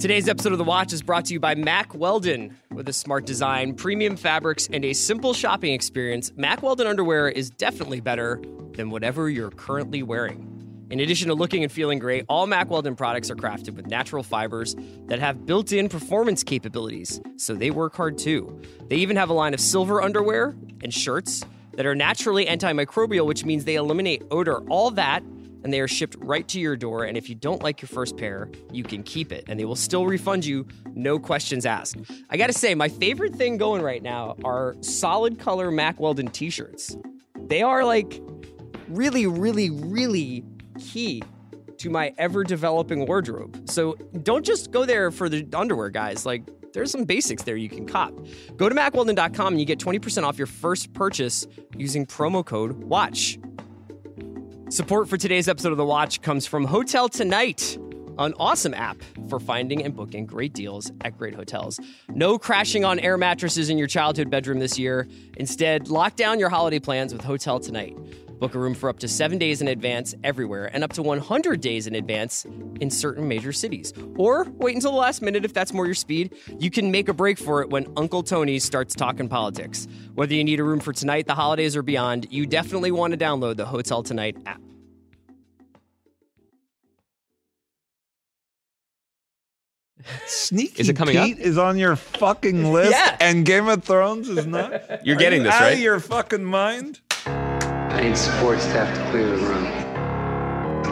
Today's episode of The Watch is brought to you by Mack Weldon. With a smart design, premium fabrics, and a simple shopping experience, Mack Weldon underwear is definitely better than whatever you're currently wearing. In addition to looking and feeling great, all Mack Weldon products are crafted with natural fibers that have built in performance capabilities, so they work hard too. They even have a line of silver underwear and shirts that are naturally antimicrobial, which means they eliminate odor. All that and they are shipped right to your door. And if you don't like your first pair, you can keep it, and they will still refund you, no questions asked. I gotta say, my favorite thing going right now are solid color Mack Weldon t shirts. They are like really, really, really key to my ever developing wardrobe. So don't just go there for the underwear, guys. Like, there's some basics there you can cop. Go to MackWeldon.com and you get 20% off your first purchase using promo code WATCH. Support for today's episode of The Watch comes from Hotel Tonight, an awesome app for finding and booking great deals at great hotels. No crashing on air mattresses in your childhood bedroom this year. Instead, lock down your holiday plans with Hotel Tonight. Book a room for up to seven days in advance everywhere and up to 100 days in advance in certain major cities. Or wait until the last minute if that's more your speed. You can make a break for it when Uncle Tony starts talking politics. Whether you need a room for tonight, the holidays, or beyond, you definitely want to download the Hotel Tonight app. Sneaky Is it coming Pete is on your fucking list, Yeah. and Game of Thrones is not. You're Are getting you this, out right? Of your fucking mind. I need support staff to clear the room.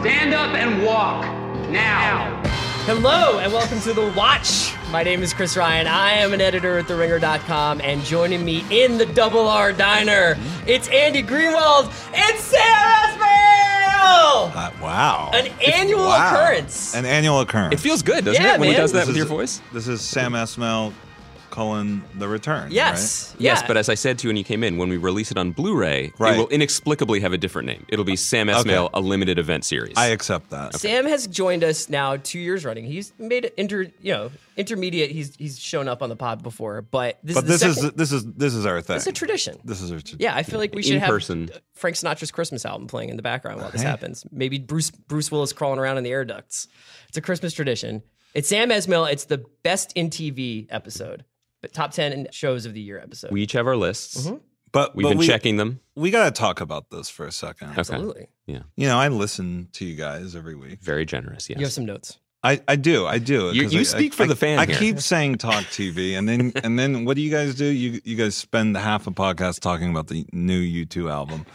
Stand up and walk now. Hello and welcome to The Watch. My name is Chris Ryan. I am an editor at TheRinger.com, and joining me in the Double R Diner, it's Andy Greenwald and Sarah Esmail! Uh, wow. An annual Wow. occurrence. An annual occurrence. It feels good, doesn't Yeah, it, when man. he does that This with your voice? This is Sam Esmail, colon the return. yes. Yes, yeah. but as I said to you when you came in, when we release it on Blu-ray, Right. it will inexplicably have a different name. It'll be Sam Esmail, Okay. a limited event series. I accept that. Sam has joined us now two years running. He's made it inter, you know, intermediate. He's he's shown up on the pod before, but this But is the this second, is this is this is our thing. it's a tradition. This is our tradition. Yeah, I feel like we should In have person. Frank Sinatra's Christmas album playing in the background while this Hey. happens. Maybe Bruce Bruce Willis crawling around in the air ducts. It's a Christmas tradition. It's Sam Esmail. It's the best in TV episode, but top ten shows of the year episode. we each have our lists. Mm-hmm. But We've but been we, checking them. We got to talk about this for a second. Okay. Absolutely, Yeah, You know, I listen to you guys every week. very generous. Yes. you have some notes. I, I do I do. You- you I- speak I- for the I- fan I here. keep saying talk TV, and then and then what do you guys do? You you guys spend half a podcast talking about the new U2 album.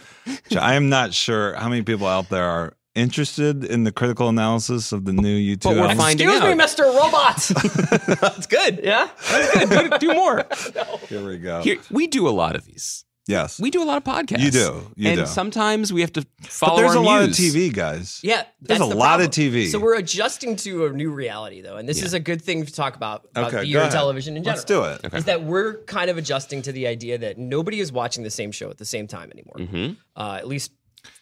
I am not sure how many people out there are interested in the critical analysis of the new U2 But we're album. finding Excuse me. Mister Robot. That's good. Yeah. That's good, do more. Here we go. Here, we do a lot of these. yes, We do a lot of podcasts. You do. You and do. sometimes we have to follow but there's our a lot of. TV, guys. Yeah, There's a the lot of. TV. So we're adjusting to a new reality, though, and this is a good thing to talk about about Okay, the go year of television in general. Let's do it. Is that we're kind of adjusting to the idea that nobody is watching the same show at the same time anymore. Mm-hmm. Uh, at least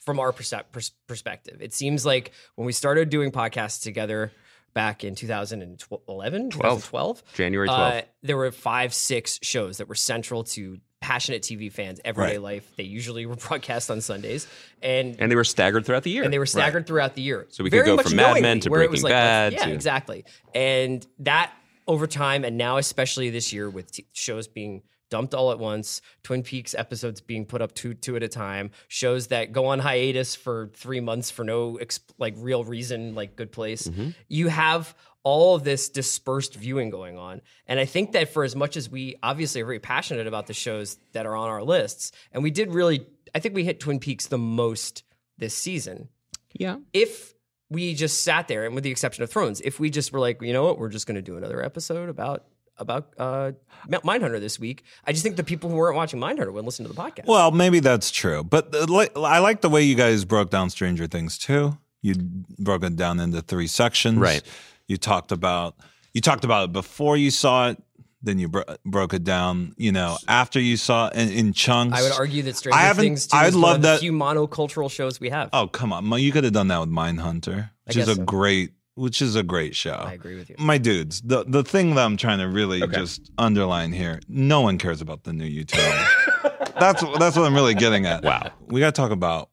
from our perspective, it seems like when we started doing podcasts together back in 2011, 2012, January uh, there were five, six shows that were central to passionate TV fans' everyday Right. life. They usually were broadcast on Sundays, and And they were staggered throughout the year. and they were staggered throughout the year. So we could Very go from Mad Men to Breaking like, Bad Yeah, to- exactly. And that over time, and now especially this year with t- shows being dumped all at once, Twin Peaks episodes being put up two two at a time, shows that go on hiatus for three months for no ex- like real reason, like Good Place. Mm-hmm. You have all of this dispersed viewing going on. And I think that for as much as we obviously are very passionate about the shows that are on our lists, and we did really, I think we hit Twin Peaks the most this season yeah. if we just sat there and with the exception of thrones if we just were like you know what we're just going to do another episode about about uh mindhunter this week i just think the people who weren't watching mindhunter would listen to the podcast Well, maybe that's true, but I like the way you guys broke down Stranger Things too. You broke it down into three sections. Right. You talked about you talked about it before you saw it. Then you bro- broke it down. You know, after you saw it in, in chunks. i would argue that stranger I haven't- things too I'd is one love of the that- few monocultural shows we have Oh come on, you could have done that with Mindhunter, which is guess a so. great, which is a great show. i agree with you My dudes, the the thing that I'm trying to really just underline here, no one cares about the new U2. that's that's what I'm really getting at. Wow. We got to talk about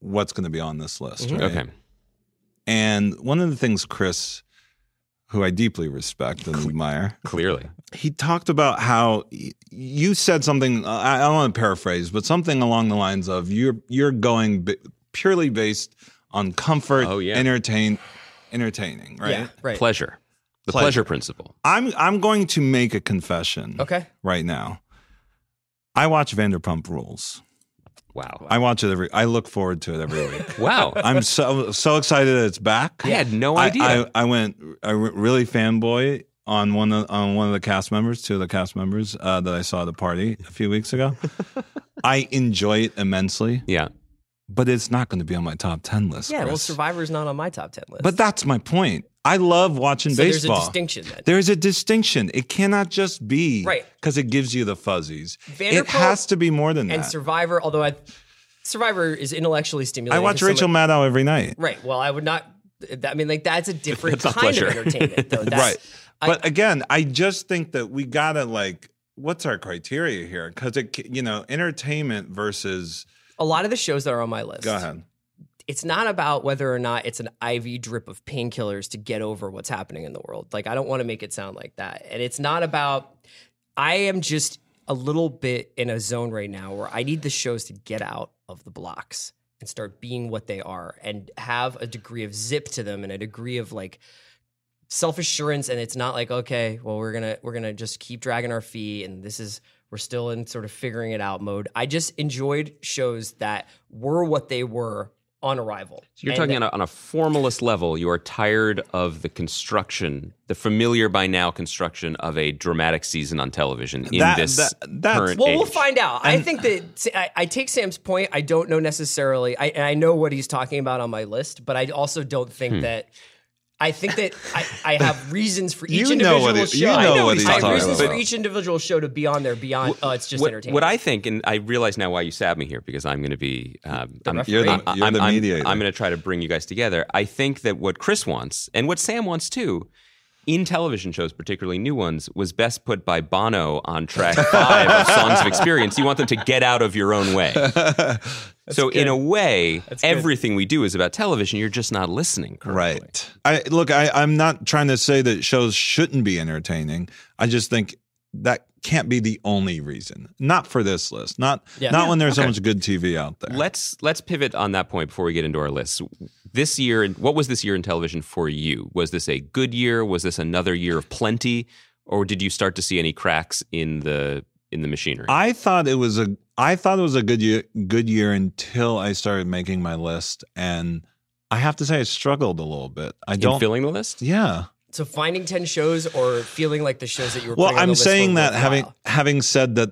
what's going to be on this list, right? Okay. And one of the things Chris who I deeply respect and admire. Clearly. He talked about how you said something. uh, I I don't want to paraphrase, but something along the lines of you're you're going purely based on comfort, Oh, yeah. entertain, entertaining, right? Yeah, right. Pleasure. The Pleasure. pleasure, principle. I'm I'm going to make a confession. Okay. Right now, I watch Vanderpump Rules. Wow. I watch it every. I look forward to it every week. Wow. I'm so so excited that it's back. I had no I- idea. I, I went I re- really fanboy on one of, on one of the cast members, two of the cast members uh, that I saw at the party a few weeks ago. I enjoy it immensely, yeah. But it's not going to be on my top ten list. Yeah, well, Survivor's not on my top 10 list. But that's my point. I love watching so there's a distinction then. There's a distinction. It cannot just be Right. because it gives you the fuzzies. it has to be more than and that. And Survivor, although I, Survivor is intellectually stimulating. I watch Rachel someone- Maddow every night. Right. Well, I would not. I mean, like that's a different That's kind pleasure. of entertainment, though. That's, right. I- But again, I just think that we gotta like, what's our criteria here? Because it, you know, entertainment versus. A lot of the shows that are on my list. Go ahead. It's not about whether or not it's an IV drip of painkillers to get over what's happening in the world. Like I don't want to make it sound like that. And it's not about. I am just a little bit in a zone right now where I need the shows to get out of the blocks and start being what they are and have a degree of zip to them and a degree of like self assurance. And it's not like okay, well we're gonna we're gonna just keep dragging our feet and this is we're still in sort of figuring it out mode. I just enjoyed shows that were what they were on arrival. So you're And talking that- on a, on a formalist level. You are tired of the construction, the familiar by now construction of a dramatic season on television in That- this that- that's- current Well, age. we'll find out. I think that I, I take Sam's point. I don't know necessarily. I, and I know what he's talking about on my list, but I also don't think Hmm. that. I think that I, I have reasons for each You know individual what show. you I know what he's I have reasons about. for each individual show to be on there beyond. Oh, it's just what, entertainment. what I think, and I realize now why you sat me here because I'm going to be. Um, I'm. You're the- I- you're I'm- the I'm- mediator. I'm, going to try to bring you guys together. I think that what Chris wants and what Sam wants too. In television shows, particularly new ones, was best put by Bono on track five of Songs of Experience. You want them to get out of your own way. so, in a way, everything we do is about television. You're just not listening correctly. Right. I look. I, I'm not trying to say that shows shouldn't be entertaining. I just think that can't be the only reason. Not for this list. Not Yeah. not Yeah, when there's so much good TV out there. Let's let's pivot on that point before we get into our lists. This year, what was this year in television for you? Was this a good year? Was this another year of plenty, or did you start to see any cracks in the in the machinery? I thought it was a I thought it was a good year good year until I started making my list and I have to say I struggled a little bit. I in don't filling the list? Yeah. So finding ten shows or feeling like the shows that you were. Well, I'm saying that having worthwhile. having said that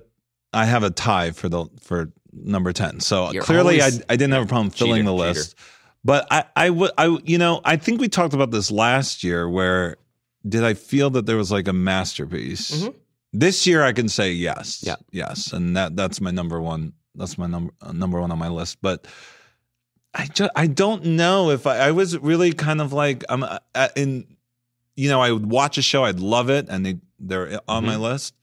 I have a tie for the for number 10. So You're clearly I I didn't have a problem filling Cheater, the cheater. list. But I I would I you know, I think we talked about this last year where did I feel that there was like a masterpiece? Mhm. This year I can say yes. Yeah. Yes, and that that's my number one that's my number uh, number one on my list, but I just I don't know if I, I was really kind of like I'm uh, in you know I would watch a show I'd love it and they they're on my Mm-hmm. list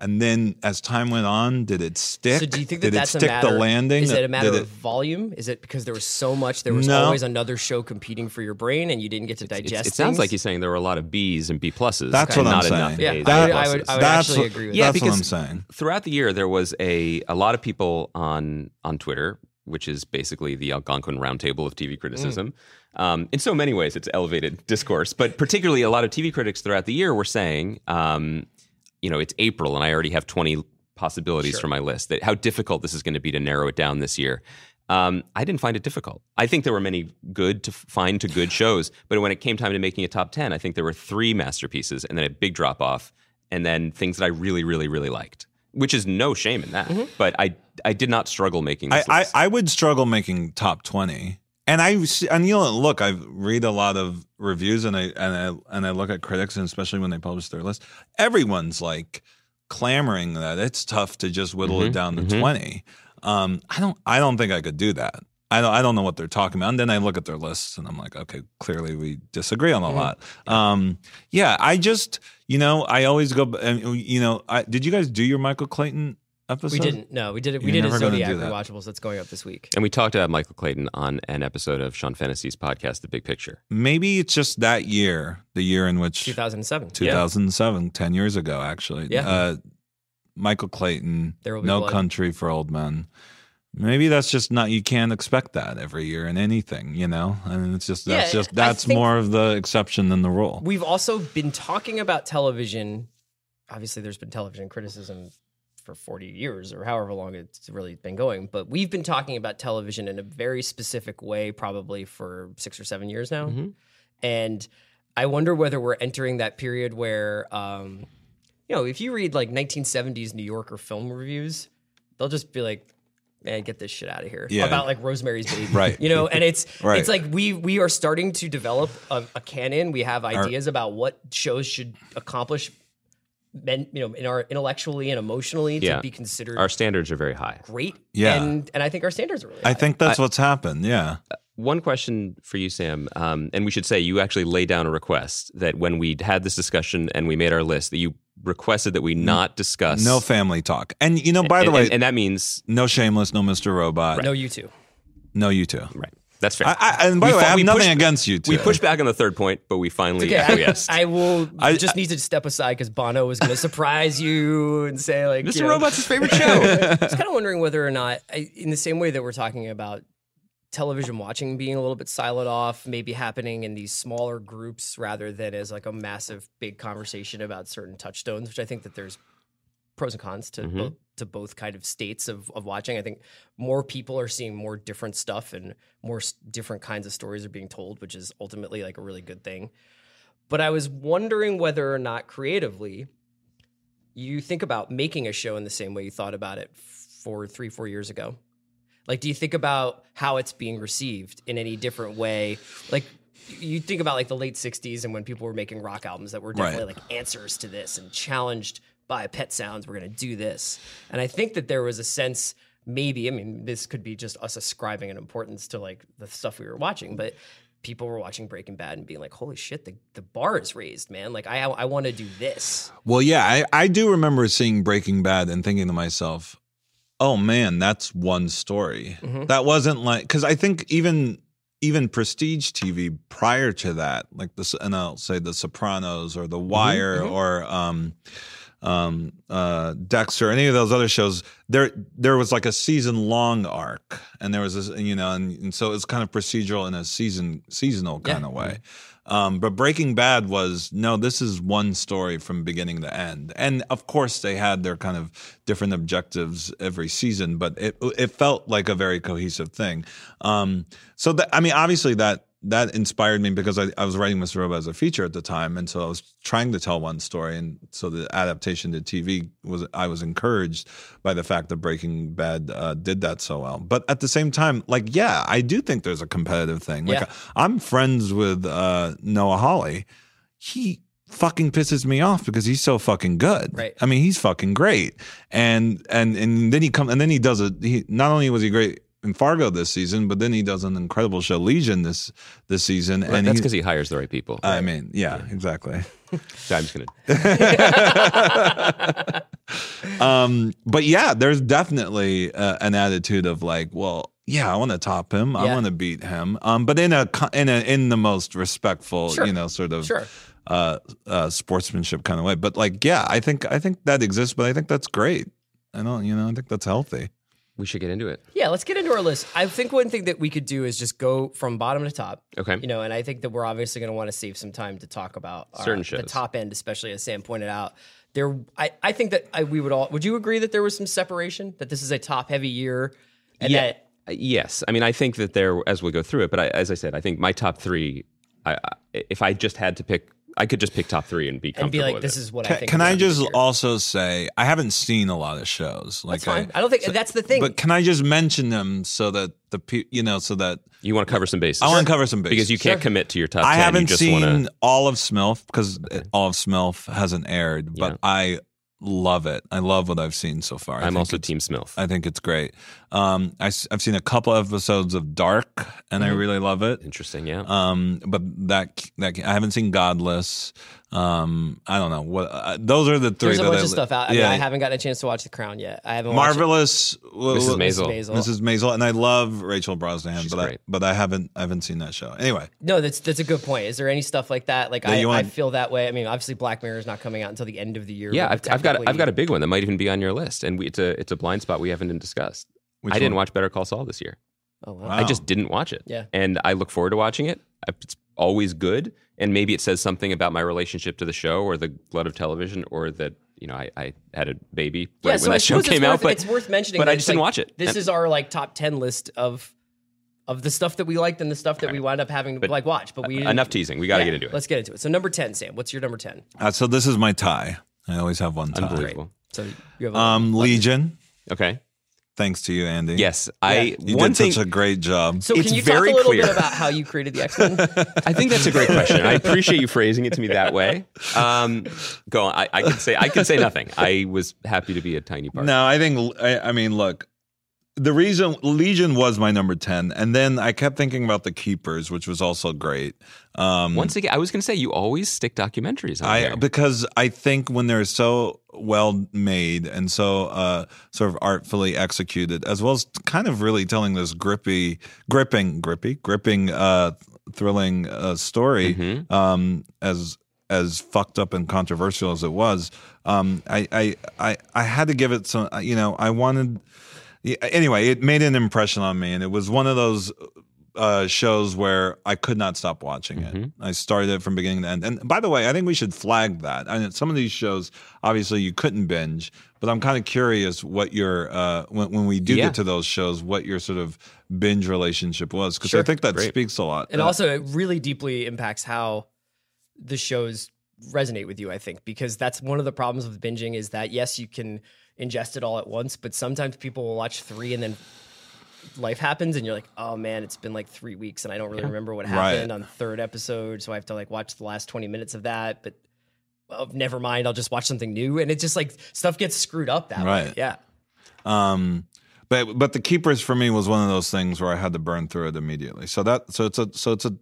and then as time went on did it stick So do you think that did that's it stick a matter? the landing Is it a matter Did of volume? Is it because there was so much? There was No. always another show competing for your brain, and you didn't get to It's- digest. it sounds things? like he's saying there were a lot of B's and B pluses. That's and what I'm saying. Yeah, A's I would- I would- I would that's actually what, agree with Yeah, that's what I'm because- saying throughout the year there was a a lot of people on on Twitter, which is basically the Algonquin Roundtable of TV criticism. Um, in so many ways, it's elevated discourse, but particularly a lot of TV critics throughout the year were saying, um, you know, it's April and I already have twenty possibilities for my list. That how difficult this is going to be to narrow it down this year. Um, I didn't find it difficult. I think there were many good to find to good shows, but when it came time to making a top ten, I think there were three masterpieces and then a big drop off, and then things that I really, really, really liked. Which is no shame in that, but I I did not struggle making I, this I. I would struggle making top 20 and I and you know look I read a lot of reviews and I and I and I look at critics and especially when they publish their list everyone's like clamoring that it's tough to just whittle it down to 20 um I don't I don't think I could do that. I don't I don't know what they're talking about. And then I look at their lists and I'm like okay clearly we disagree on a lot. Um yeah I just you know I always go and you know I did you guys do your Michael Clayton episode? We didn't. No, we did it. We You're did a never gonna Zodiac do that. rewatchables that's going up this week. And we talked about Michael Clayton on an episode of Sean Fennessey's podcast, The Big Picture. Maybe it's just that year, the year in which 2007. 2007, 10 years ago, actually. Yeah. Uh, Michael Clayton, There Will Be No Blood. Country for Old Men. Maybe that's just not. You can't expect that every year in anything, you know. And it's just that's Yeah, just I that's think- more of the exception than the rule. We've also been talking about television. Obviously, there's been television criticism for 40 years or however long it's really been going, but we've been talking about television in a very specific way probably for six or seven years now. Mm-hmm. And I wonder whether we're entering that period where, um, you know, if you read like 1970s New Yorker film reviews, they'll just be like, man, get this shit out of here. Yeah. About like Rosemary's Baby. Right. You know, and it's Right. it's like we we are starting to develop a, a canon. We have ideas about what shows should accomplish men, you know, in our intellectually and emotionally Yeah. to be considered Our standards are very high. great. Yeah. And and I think our standards are really I high. think that's what's happened. Yeah. One question for you, Sam, um, and we should say you actually laid down a request that when we had this discussion and we made our list, that you requested that we not discuss No family talk. And you know, by the way, and, and that means no shameless, no Mr. Robot, no U2. no U2. right. That's fair. I, I, and by We the way, I have we nothing pushed- against U2. we pushed back on the third point, but we finally Okay, I, acquiesced. I will I- just need to step aside because Bono was going to surprise you and say like, Mr. you know- Robot's his favorite show. I was kind of wondering whether or not, I, in the same way that we're talking about television watching being a little bit siloed off, maybe happening in these smaller groups rather than as like a massive big conversation about certain touchstones, which I think that there's pros and cons to mm-hmm. both, to both kind of states of, of watching. I think more people are seeing more different stuff and more s- different kinds of stories are being told, which is ultimately like a really good thing. But I was wondering whether or not creatively you think about making a show in the same way you thought about it for three, four years ago. Like, do you think about how it's being received in any different way? Like, you think about like the late '60s and when people were making rock albums that were definitely Right. like answers to this and challenged by Pet Sounds. We're gonna do this, and I think that there was a sense. Maybe I mean this could be just us ascribing an importance to like the stuff we were watching, but people were watching Breaking Bad and being like, "Holy shit, the, the bar is raised, man! Like I I want to do this." Well, yeah, I, I do remember seeing Breaking Bad and thinking to myself, oh man, that's one story. Mm-hmm. That wasn't like, because I think even even prestige TV prior to that, like this, and I'll say The Sopranos or The Mm-hmm, Wire or um, um, uh, Dexter, any of those other shows, there there was like a season long arc, and there was this, you know, and, and so it's kind of procedural in a season seasonal kind of way. Um, but Breaking Bad was no, this is one story from beginning to end, and of course they had their kind of different objectives every season, but it it felt like a very cohesive thing. Um, so that I mean, obviously that that inspired me because I, I was writing Mr. Robot as a feature at the time, and so I was trying to tell one story, and so the adaptation to TV was I was encouraged by the fact that Breaking Bad uh, did that so well. But at the same time, like yeah, I do think there's a competitive thing. Like Yeah. I'm friends with uh, Noah Hawley. He fucking pisses me off because he's so fucking good. Right. I mean, he's fucking great. And and and then he come and then he does it. He not only was he great in Fargo this season, but then he does an incredible show Legion this this season. Right, and that's because he hires the right people. I mean, yeah, exactly. So I'm just gonna. Um, but yeah, there's definitely uh, an attitude of like, well, yeah, I want to top him, I want to beat him, um, but in a in a in the most respectful, Sure. you know, sort of Sure. uh, uh, sportsmanship kind of way. But like, yeah, I think I think that exists, but I think that's great. I don't, you know, I think that's healthy. We should get into it. Yeah, let's get into our list. I think one thing that we could do is just go from bottom to top. Okay. You know, and I think that we're obviously going to want to save some time to talk about our- Certain the top end, especially as Sam pointed out. There, I, I think that I, we would all. Would you agree that there was some separation? That this is a top heavy year, and Yeah. that Uh, Yes, I mean I think that there, as we go through it, but I, as I said, I think my top three. I, I, if I just had to pick, I could just pick top three and be comfortable. and be like, with this it. is what I Can, think. can I just also say I haven't seen a lot of shows. Like That's fine. I don't think that's the thing. But can I just mention them so that the pe- you know so that You want to cover some bases. I want to cover some bases because you can't commit to your top. I 10. haven't you just seen Wanna, all of Smilf because all of Smilf hasn't aired, but Yeah. I love it. I love what I've seen so far. I I'm also Team Smilf. I think it's great. Um, I, have seen a couple episodes of Dark, and I really love it. Interesting, yeah. Um, but that that I haven't seen Godless. Um, I don't know what uh, those are the three. There's a that bunch I, of stuff out. I yeah, mean, I haven't gotten a chance to watch The Crown yet. I haven't watched it. Marvelous, Mrs. Maisel. Maisel. Mrs. Maisel, and I love Rachel Brosnahan, She's but I, but I haven't I haven't seen that show. Anyway, No, that's that's a good point. Is there any stuff like that? Like That I, you I feel that way. I mean, obviously Black Mirror is not coming out until the end of the year. yeah, I've, I've got I've got a big one that might even be on your list, and we, it's a it's a blind spot we haven't discussed. Which I didn't watch Better Call Saul this year. Oh wow. Wow. I just didn't watch it. Yeah. And I look forward to watching it. It's always good. And maybe it says something about my relationship to the show or the blood of television or that, you know, I, I had a baby Yeah, right so when that show came it's out. worth, But it's worth mentioning. but that I it's just didn't like, watch it. This And- is our like top ten list of of the stuff that we liked and the stuff that we wound up having to But like watch. But we enough teasing. We got to Yeah, get into it. Let's get into it. So number ten, Sam. What's your number ten? uh, so this is my tie. I always have one tie. Unbelievable. So you have a, Um, Legion. Okay. Thanks to you, Andy. Yes. I you one did thing such a great job. so it's can you talk a very little clear. bit about how you created the X Men? I think that's a great question. I appreciate you phrasing it to me that way. Um, go on. I, I can say I can say nothing. I was happy to be a tiny part. No, I think I, I mean, look, the reason Legion was my number ten, and then I kept thinking about the Keepers, which was also great. Um, Once again, I was going to say you always stick documentaries on I there. because I think when they're so well made and so uh, sort of artfully executed, as well as kind of really telling this grippy, gripping, grippy, gripping, uh, thrilling uh, story, Mhm. um, as as fucked up and controversial as it was, um, I, I I I had to give it some. You know, I wanted. Yeah, Anyway, it made an impression on me, and it was one of those uh, shows where I could not stop watching it. I started it from beginning to end. And by the way, I think we should flag that. I mean, some of these shows, obviously, you couldn't binge, but I'm kind of curious what your uh, when when we do Yeah. get to those shows, what your sort of binge relationship was, because I think that Great. speaks a lot. and Uh, also it really deeply impacts how the shows resonate with you i think because that's one of the problems with binging is that yes you can ingest it all at once but sometimes people will watch three and then life happens and you're like oh man it's been like three weeks and i don't really remember what Right. happened on the third episode so i have to like watch the last 20 minutes of that but well, never mind i'll just watch something new. And it's just like stuff gets screwed up that way. Yeah. Um, but but the keepers for me was one of those things where I had to burn through it immediately. So that so it's a so it's a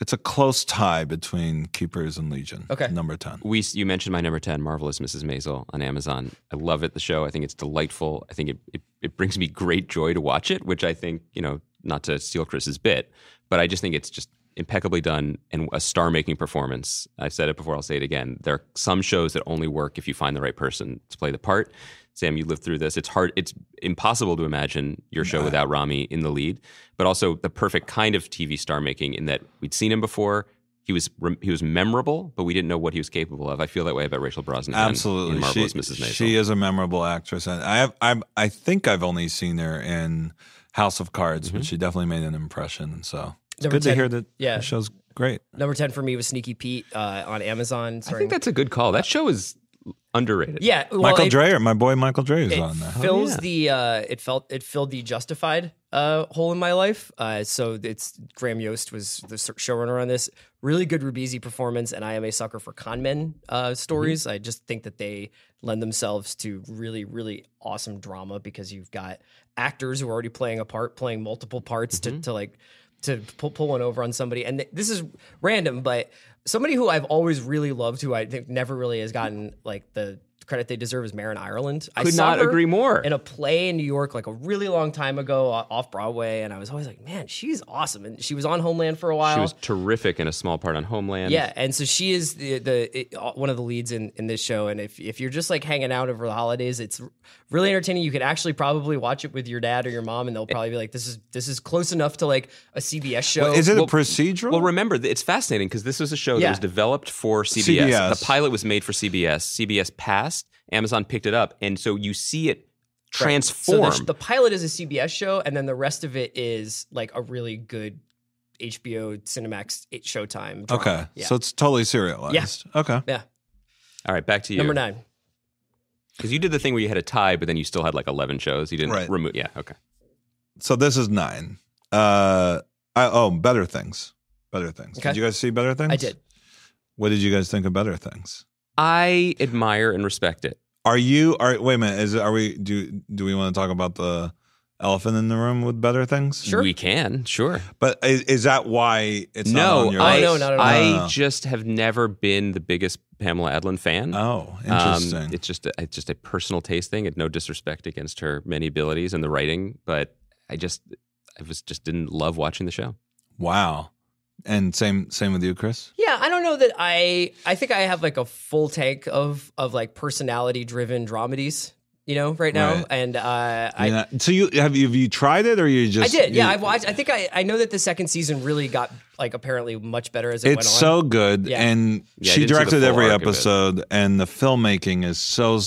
it's a close tie between keepers and Legion. Okay. number ten. we you mentioned my number 10 marvelous mrs maisel on amazon i love it the show i think it's delightful i think it, it, it brings me great joy to watch it which i think you know not to steal chris's bit but i just think it's just impeccably done and a star making performance i've said it before i'll say it again there are some shows that only work if you find the right person to play the part sam you lived through this it's hard it's impossible to imagine your show without rami in the lead but also the perfect kind of tv star making in that we'd seen him before he was rem- he was memorable, but we didn't know what he was capable of. I feel that way about Rachel Brosnahan. Absolutely, in Marvelous she, Mrs. Maisel. She is a memorable actress, and I have I I think I've only seen her in House of Cards, Mm-hmm. but she definitely made an impression. So it's Number good 10 to hear that yeah. the show's great. number 10 for me was sneaky pete uh, on amazon I think that's a good call. That show is underrated. yeah well, Michael it- Dreyer, my boy Michael Drayer is on there. fills yeah. the uh it felt it filled the justified uh hole in my life uh so it's graham yost was the showrunner on this really good Ribisi performance and i am a sucker for con men uh stories i just think that they lend themselves to really really awesome drama because you've got actors who are already playing a part playing multiple parts to, to like to pull, pull one over on somebody and th- this is random but somebody who i've always really loved who i think never really has gotten like the credit they deserve is Marin Ireland. I Could saw not her agree more. in a play in New York like a really long time ago off Broadway, and I was always like, man, she's awesome. And she was on Homeland for a while. She was terrific in a small part on Homeland. yeah, and so she is the the it, uh, one of the leads in, in this show. And if if you're just like hanging out over the holidays, it's really entertaining. You could actually probably watch it with your dad or your mom, and they'll probably be like, "This is this is close enough to like a CBS show." is it well- a procedural? Well, remember, it's fascinating because this was a show that was developed for CBS. CBS. The pilot was made for CBS. CBS passed. Amazon picked it up, and so you see it So transform. the, the pilot is a CBS show, and then the rest of it is like a really good HBO Cinemax it- Showtime. Drama. okay, yeah. so it's totally serialized. Yeah. Okay, yeah. All right, back to you. Number nine. Because you did the thing where you had a tie, but then you still had like 11 shows. You didn't Right. remove. Yeah, okay. so this is nine. Uh, I, oh, Better Things. Better Things. Okay. Did you guys see Better Things? I did. What did you guys think of Better Things? I admire and respect it. Are you? Are wait a minute? Is are we? Do do we want to talk about the elephant in the room with better things? Sure. We can, sure. But is, is that why it's not no, on your I, list? no, not at all. I Oh. just have never been the biggest Pamela Adlon fan. Oh, Um, interesting. it's just a, it's just a personal taste thing. It's no disrespect against her many abilities and the writing, but I just I was just didn't love watching the show. wow. And same same with you, Chris. Yeah, I don't know that I. I think I have like a full tank of of like personality driven dramedies. You know, right now, Right. and uh, I. Yeah. so you have you have you tried it or you just I did, yeah. you- I've watched. I think I, I know that the second season really got like apparently much better as it it's went on. so good, Yeah. and Yeah, she didn't see the directed every arc of it. episode, and the filmmaking is so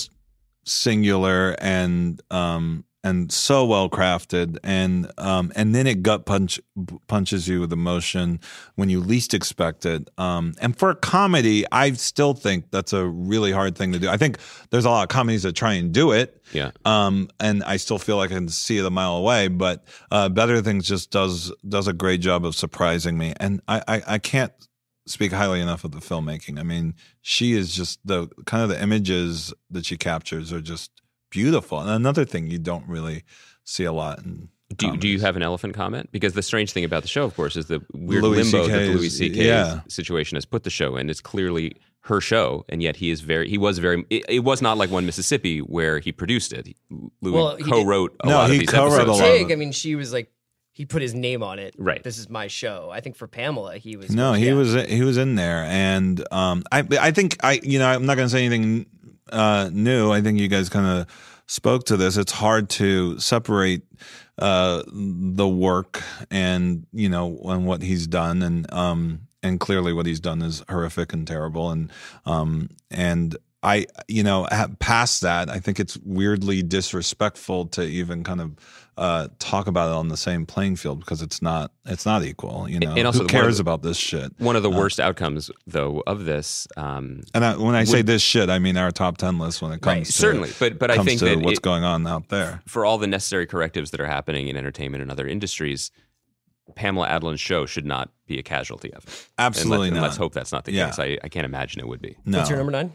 singular and um and so well crafted, and um and then it gut punch punches you with emotion when you least expect it. Um, and for a comedy, I still think that's a really hard thing to do. I think there's a lot of comedies that try and do it, Yeah. um, and I still feel like I can see it a mile away. But uh, Better Things just does does a great job of surprising me, and I, I I can't speak highly enough of the filmmaking. I mean, she is just the kind of the images that she captures are just beautiful. And another thing you don't really see a lot in. Do, do you have an elephant comment? Because the strange thing about the show, of course, is the weird Louis limbo that CK Louis is- C.K.'s yeah. situation has put the show in. It's clearly her show, and yet he is very. He was very. It, it was not like One Mississippi where he produced it. Louis Well, he co-wrote a No, lot he of these co-wrote a episodes. lot. of Tig, it. I mean, she was like, he put his name on it. Right. This is my show. I think for Pamela, he was. No, he yeah. was he was in there, and um, I I think I you know I'm not going to say anything uh, new. I think you guys kind of spoke to this. It's hard to separate uh, the work and you know and what he's done, and um, and clearly what he's done is horrific and terrible, and um, and. I, you know, past that, I think it's weirdly disrespectful to even kind of uh, talk about it on the same playing field because it's not, it's not equal. You know, And also who cares the- about this shit? One of Uh, the worst outcomes, though, of this, um, And I, when I say this shit, I mean our top ten list when it comes Right, to certainly, but but I think that what's it- going on out there. for all the necessary correctives that are happening in entertainment and other industries, Pamela Adlon's show should not be a casualty of it. Absolutely and let, not. Let's hope that's not the Yeah. case. I, I can't imagine it would be. No, What's your number nine?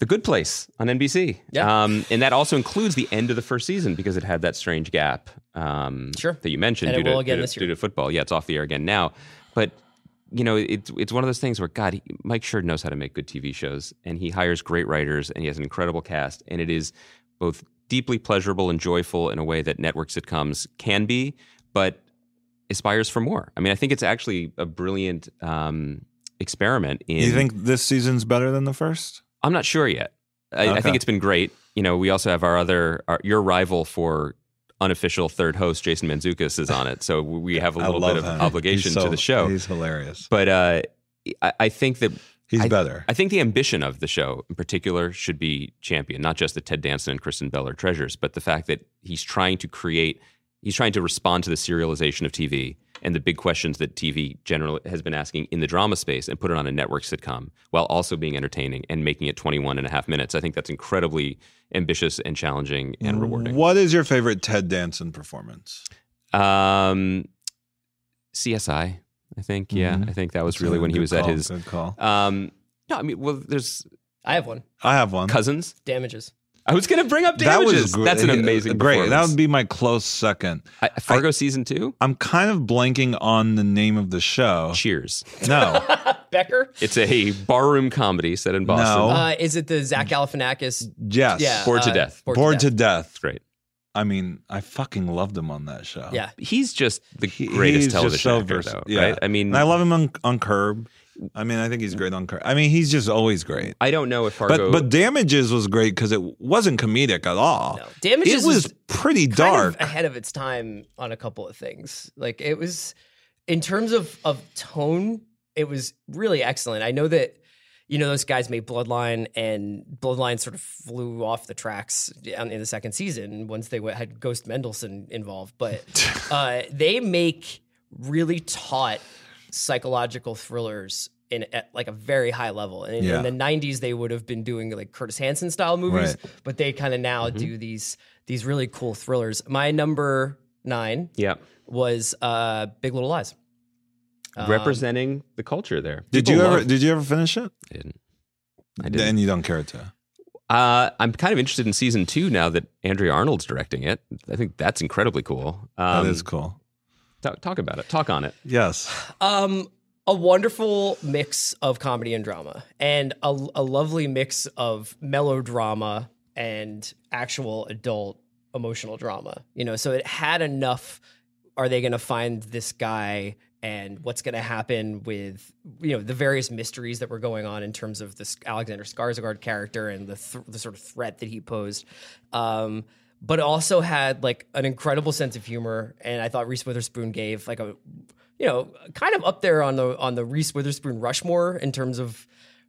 The Good Place on NBC. Yeah. Um, and that also includes the end of the first season because it had that strange gap um, Sure. that you mentioned And it due, will to, again due, this to, year. due to football. Yeah, it's off the air again now. But, you know, it's, it's one of those things where, God, he, Mike Schur knows how to make good TV shows and he hires great writers and he has an incredible cast. And it is both deeply pleasurable and joyful in a way that network sitcoms can be, but aspires for more. I mean, I think it's actually a brilliant um, experiment in. you think this season's better than the first? I'm not sure yet. I, I think it's been great. You know, we also have our other, our, your rival for unofficial third host, Jason Mantzoukas, is on it. So we have a little bit of him. obligation so- to the show. He's hilarious. But uh, I, I think that He's I- better. I think the ambition of the show in particular should be championed, not just the Ted Danson and Kristen Bell are treasures, but the fact that he's trying to create, he's trying to respond to the serialization of TV and the big questions that TV generally has been asking in the drama space and put it on a network sitcom while also being entertaining and making it 21 and a half minutes. I think that's incredibly ambitious and challenging and rewarding. What is your favorite Ted Danson performance? Um, CSI, I think. Yeah, Mhm. I think that was That's really when he good was at his. good call. Um, no, I mean, well, there's I have one. I have one. cousins. Damages. I was going to bring up That damages. was gr- That's an amazing. Great. That would be my close second. I, Fargo season two. I'm kind of blanking on the name of the show. Cheers. No, Becker. It's a barroom comedy set in Boston. No. Uh, is it the Zach Galifianakis? yes. Yeah, Bored to uh, death. Bored to death. It's great. I mean, I fucking loved him on that show. Yeah, He's just the greatest he's television just so actor, vers- though. yeah. Right? I mean, And I love him on, on Curb. I mean, I think he's great on Curb. I mean, he's just always great. I don't know if Fargo. But but Damages was great because it wasn't comedic at all. No. Damages it was pretty dark. of ahead of its time on a couple of things. Like it was, in terms of of tone, it was really excellent. I know that you know those guys made Bloodline, and Bloodline sort of flew off the tracks in the second season once they went- had Ghost Mendelsohn involved. But uh, they make really taut psychological thrillers. In, at like a very high level, and in, Yeah. in the '90s they would have been doing like Curtis Hanson style movies, Right. but they kind of now do these these really cool thrillers. My number nine yeah, was uh, Big Little Lies. Um, representing the culture there. did People you ever love- did you ever finish it? I didn't. I didn't. And you don't care to. Uh, I'm kind of interested in season two now that Andrea Arnold's directing it. I think that's incredibly cool. Um, that is cool. Talk, talk about it. Talk on it. Yes. Um, a wonderful mix of comedy and drama, and a, a lovely mix of melodrama and actual adult emotional drama. You know, so it had enough. Are they going to find this guy? And what's going to happen with you know the various mysteries that were going on in terms of this Alexander Skarsgård character and the th- the sort of threat that he posed, um, but also had like an incredible sense of humor. And I thought Reese Witherspoon gave like a you know, kind of up there on the on the Reese Witherspoon Rushmore in terms of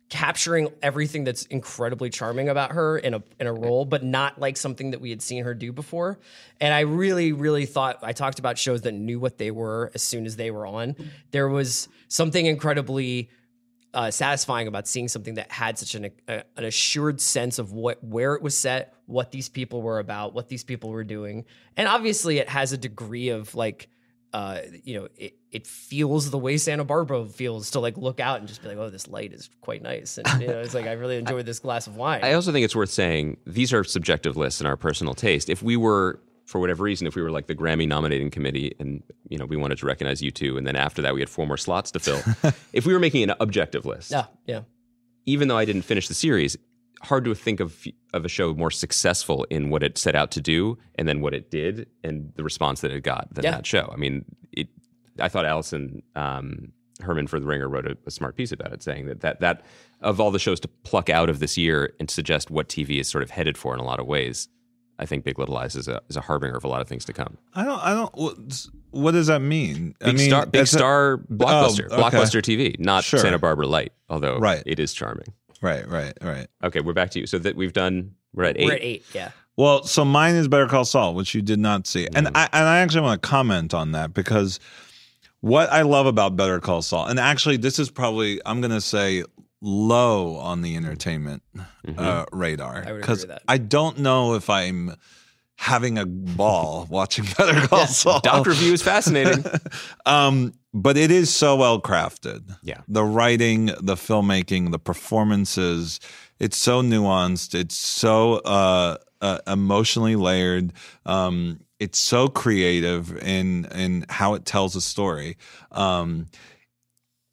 capturing everything that's incredibly charming about her in a in a role, but not like something that we had seen her do before. And I really, really thought I talked about shows that knew what they were as soon as they were on. There was something incredibly uh, satisfying about seeing something that had such an, a, an assured sense of what where it was set, what these people were about, what these people were doing, and obviously it has a degree of like uh, you know, it, it feels the way Santa Barbara feels to like look out and just be like, oh, this light is quite nice. And, you know, it's like, I really enjoyed this glass of wine. I also think it's worth saying these are subjective lists and our personal taste. If we were, for whatever reason, if we were like the Grammy nominating committee and, you know, we wanted to recognize U2, and then after that we had four more slots to fill, if we were making an objective list, yeah, yeah. even though I didn't finish the series, hard to think of of a show more successful in what it set out to do and then what it did and the response that it got than Yeah. that show. I mean, it. I thought Alison um, Herman for the Ringer wrote a, a smart piece about it, saying that that that of all the shows to pluck out of this year and suggest what TV is sort of headed for in a lot of ways. I think Big Little Lies is a is a harbinger of a lot of things to come. I don't. I don't. What, what does that mean? I Big mean, star, big it's a- star blockbuster, Oh, okay. blockbuster TV, not Sure. Santa Barbara Light, although Right. it is charming. Right. Right. Right. Okay, we're back to you. So that we've done, we're at 8 We're at eight. Yeah. Well, so mine is Better Call Saul, which you did not see, and mm. I and I actually want to comment on that because what I love about Better Call Saul, and actually this is probably I'm going to say low on the entertainment uh, radar I because that. I don't know if I'm having a ball watching Better Call Saul. Doctor View is fascinating. um, but it is so well crafted. Yeah. The writing, the filmmaking, the performances, it's so nuanced. It's so uh, uh, emotionally layered. Um, it's so creative in in how it tells a story. Um,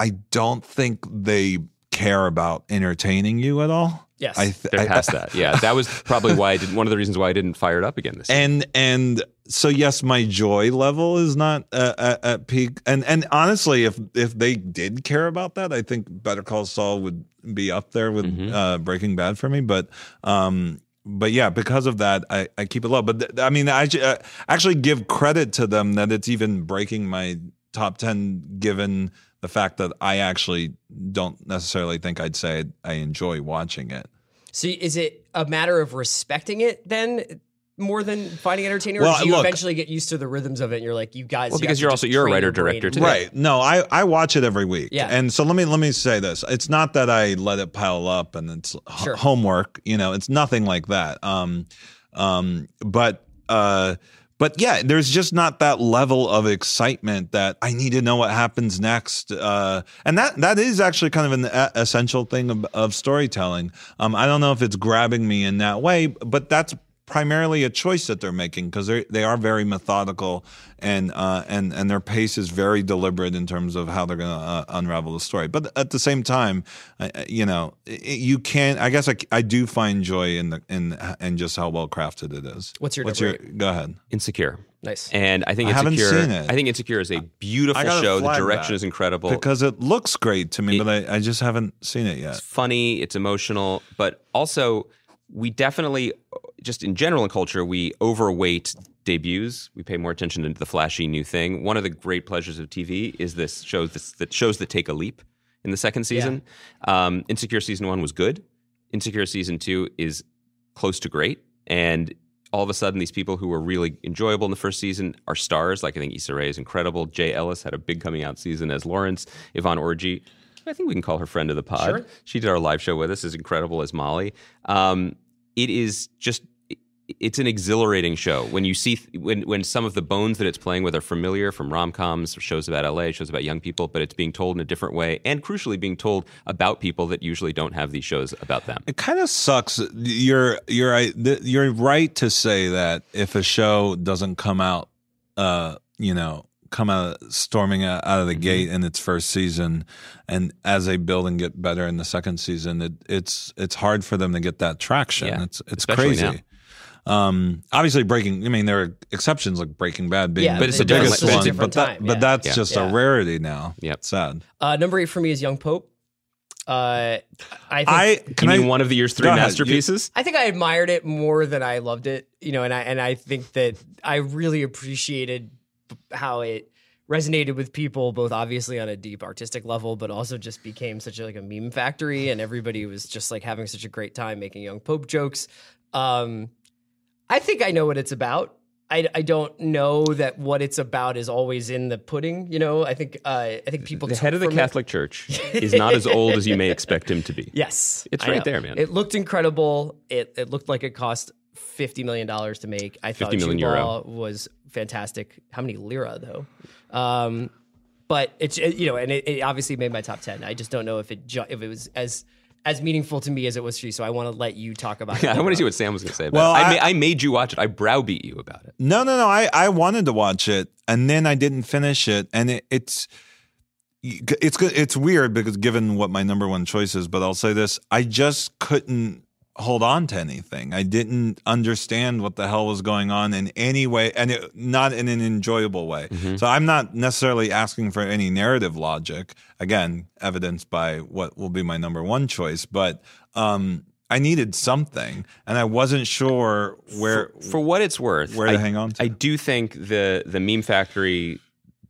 I don't think they care about entertaining you at all. Yes. I th- They're I- that. Yeah, that was probably why I didn't. One of the reasons why I didn't fire it up again this. year. and and so yes my joy level is not uh, at, at peak and and honestly if if they did care about that i think better call saul would be up there with Mhm. uh breaking bad for me but um but yeah because of that i i keep it low but th- i mean i ju- uh, actually give credit to them that it's even breaking my top 10 given the fact that i actually don't necessarily think i'd say i enjoy watching it So is it a matter of respecting it then more than finding it entertaining, or Well, do you look- eventually get used to the rhythms of it and you're like, you guys, Well, you because you're also- you're a writer, director, to too. Right. No, I, I watch it every week. Yeah. And so let me let me say this. It's not that I let it pile up and it's h- Sure. homework, you know, it's nothing like that. Um um but uh but yeah, there's just not that level of excitement that I need to know what happens next. Uh, and that that is actually kind of an e- essential thing of, of storytelling. Um, I don't know if it's grabbing me in that way, but that's primarily a choice that they're making because they they are very methodical and uh, and and their pace is very deliberate in terms of how they're going to uh, unravel the story. But at the same time, uh, you know, it, you can't. I guess I, I do find joy in the in in just how well crafted it is. What's your What's number your go ahead? Insecure. Nice. And I think I haven't Insecure. seen it. I think Insecure is a beautiful show. The direction is incredible. Because it looks great to me, It- but I, I just haven't seen it yet. it's funny. It's emotional, but also we definitely, just in general in culture, we overweight debuts. We pay more attention to the flashy new thing. One of the great pleasures of TV is this shows this, that shows that take a leap in the second season. Um, Insecure season one was good. Insecure season two is close to great, and all of a sudden, these people who were really enjoyable in the first season are stars. Like I think Issa Rae is incredible. Jay Ellis had a big coming out season as Lawrence. Yvonne Orji, I think we can call her friend of the pod. Sure. She did our live show with us. as incredible as Molly. Um, it is just it's an exhilarating show when you see when when some of the bones that it's playing with are familiar from rom-coms shows about la shows about young people but it's being told in a different way and crucially being told about people that usually don't have these shows about them It kind of sucks. You're you're right- you're right to say that if a show doesn't come out, uh, you know, come out storming out out of the gate in its first season, and as they build and get better in the second season, it, it's it's hard for them to get that traction. Yeah, it's it's especially crazy. Um, obviously, Breaking. I mean, there are exceptions like Breaking Bad being Yeah, But it's a biggest different- one, it's a different but time, that, but that's Yeah. just Yeah. a rarity now. Yep. sad. Uh, number eight for me is Young Pope. Uh, I think, I you can mean I, one of the year's three Go ahead. You- masterpieces I think I admired it more than I loved it, you know, and I and I think that I really appreciated how it resonated with people, both obviously on a deep artistic level, but also just became such a, like a meme factory, and everybody was just like having such a great time making Young Pope jokes. Um, I think I know what it's about. I, I don't know that what it's about is always in the pudding. You know, I think uh, I think people the head of the from it- catholic church is not as old as you may expect him to be Yes, It's I right know. there, man. It looked incredible. It it looked like it cost fifty million dollars to make. I thought 50 million Jude. Law was fantastic. How many lira though? Um, but it's it, you know, and it, it obviously made my top ten. I just don't know if it ju- if it was as as meaningful to me as it was to you. So I want to let you talk about. it. I want to see what Sam was going to say. About Well, it. I, I- ma- I made you watch it. I browbeat you about it. No, no, no. I, I wanted to watch it and then I didn't finish it. And it, it's it's. It's weird because given what my number one choice is, but I'll say this: I just couldn't hold on to anything. I didn't understand what the hell was going on in any way, and it, not in an enjoyable way. So I'm not necessarily asking for any narrative logic. Again, evidenced by what will be my number one choice, but. um I needed something, and I wasn't sure where For what it's worth, Where to I, hang on to. I do think the the meme factory,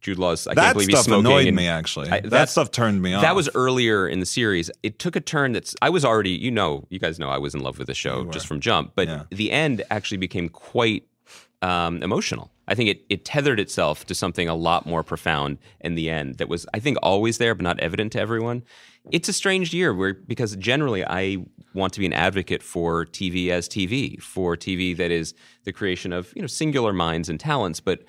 Jude Law's. I can't that believe he's stuff smoking. annoyed and- me actually. I- that that's- stuff turned me off. That was earlier in the series. It took a turn that's. I was already, you know, you guys know I was in love with the show just from jump, but Yeah. the end actually became quite um, emotional. I think it, it tethered itself to something a lot more profound in the end that was, I think, always there, but not evident to everyone. It's a strange year where, because generally I want to be an advocate for TV as TV, for TV that is the creation of, you know, singular minds and talents, but,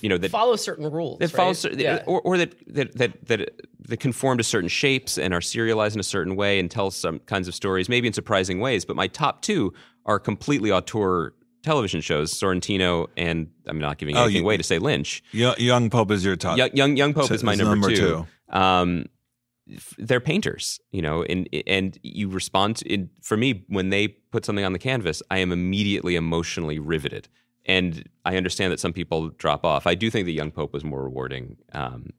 you know, that follow certain rules. that right? follows Yeah. or, or that, that that that that conform to certain shapes and are serialized in a certain way and tell some kinds of stories, maybe in surprising ways. But my top two are completely auteur television shows: Sorrentino and I'm not giving Oh, anything you- away to say Lynch. Yo- Young Pope is your top. Young Young, Young Pope So is my it's number, number two. Um, they're painters, you know, and and you respond to. In, for me, when they put something on the canvas, I am immediately emotionally riveted. And I understand that some people drop off. I do think the Young Pope was more rewarding um,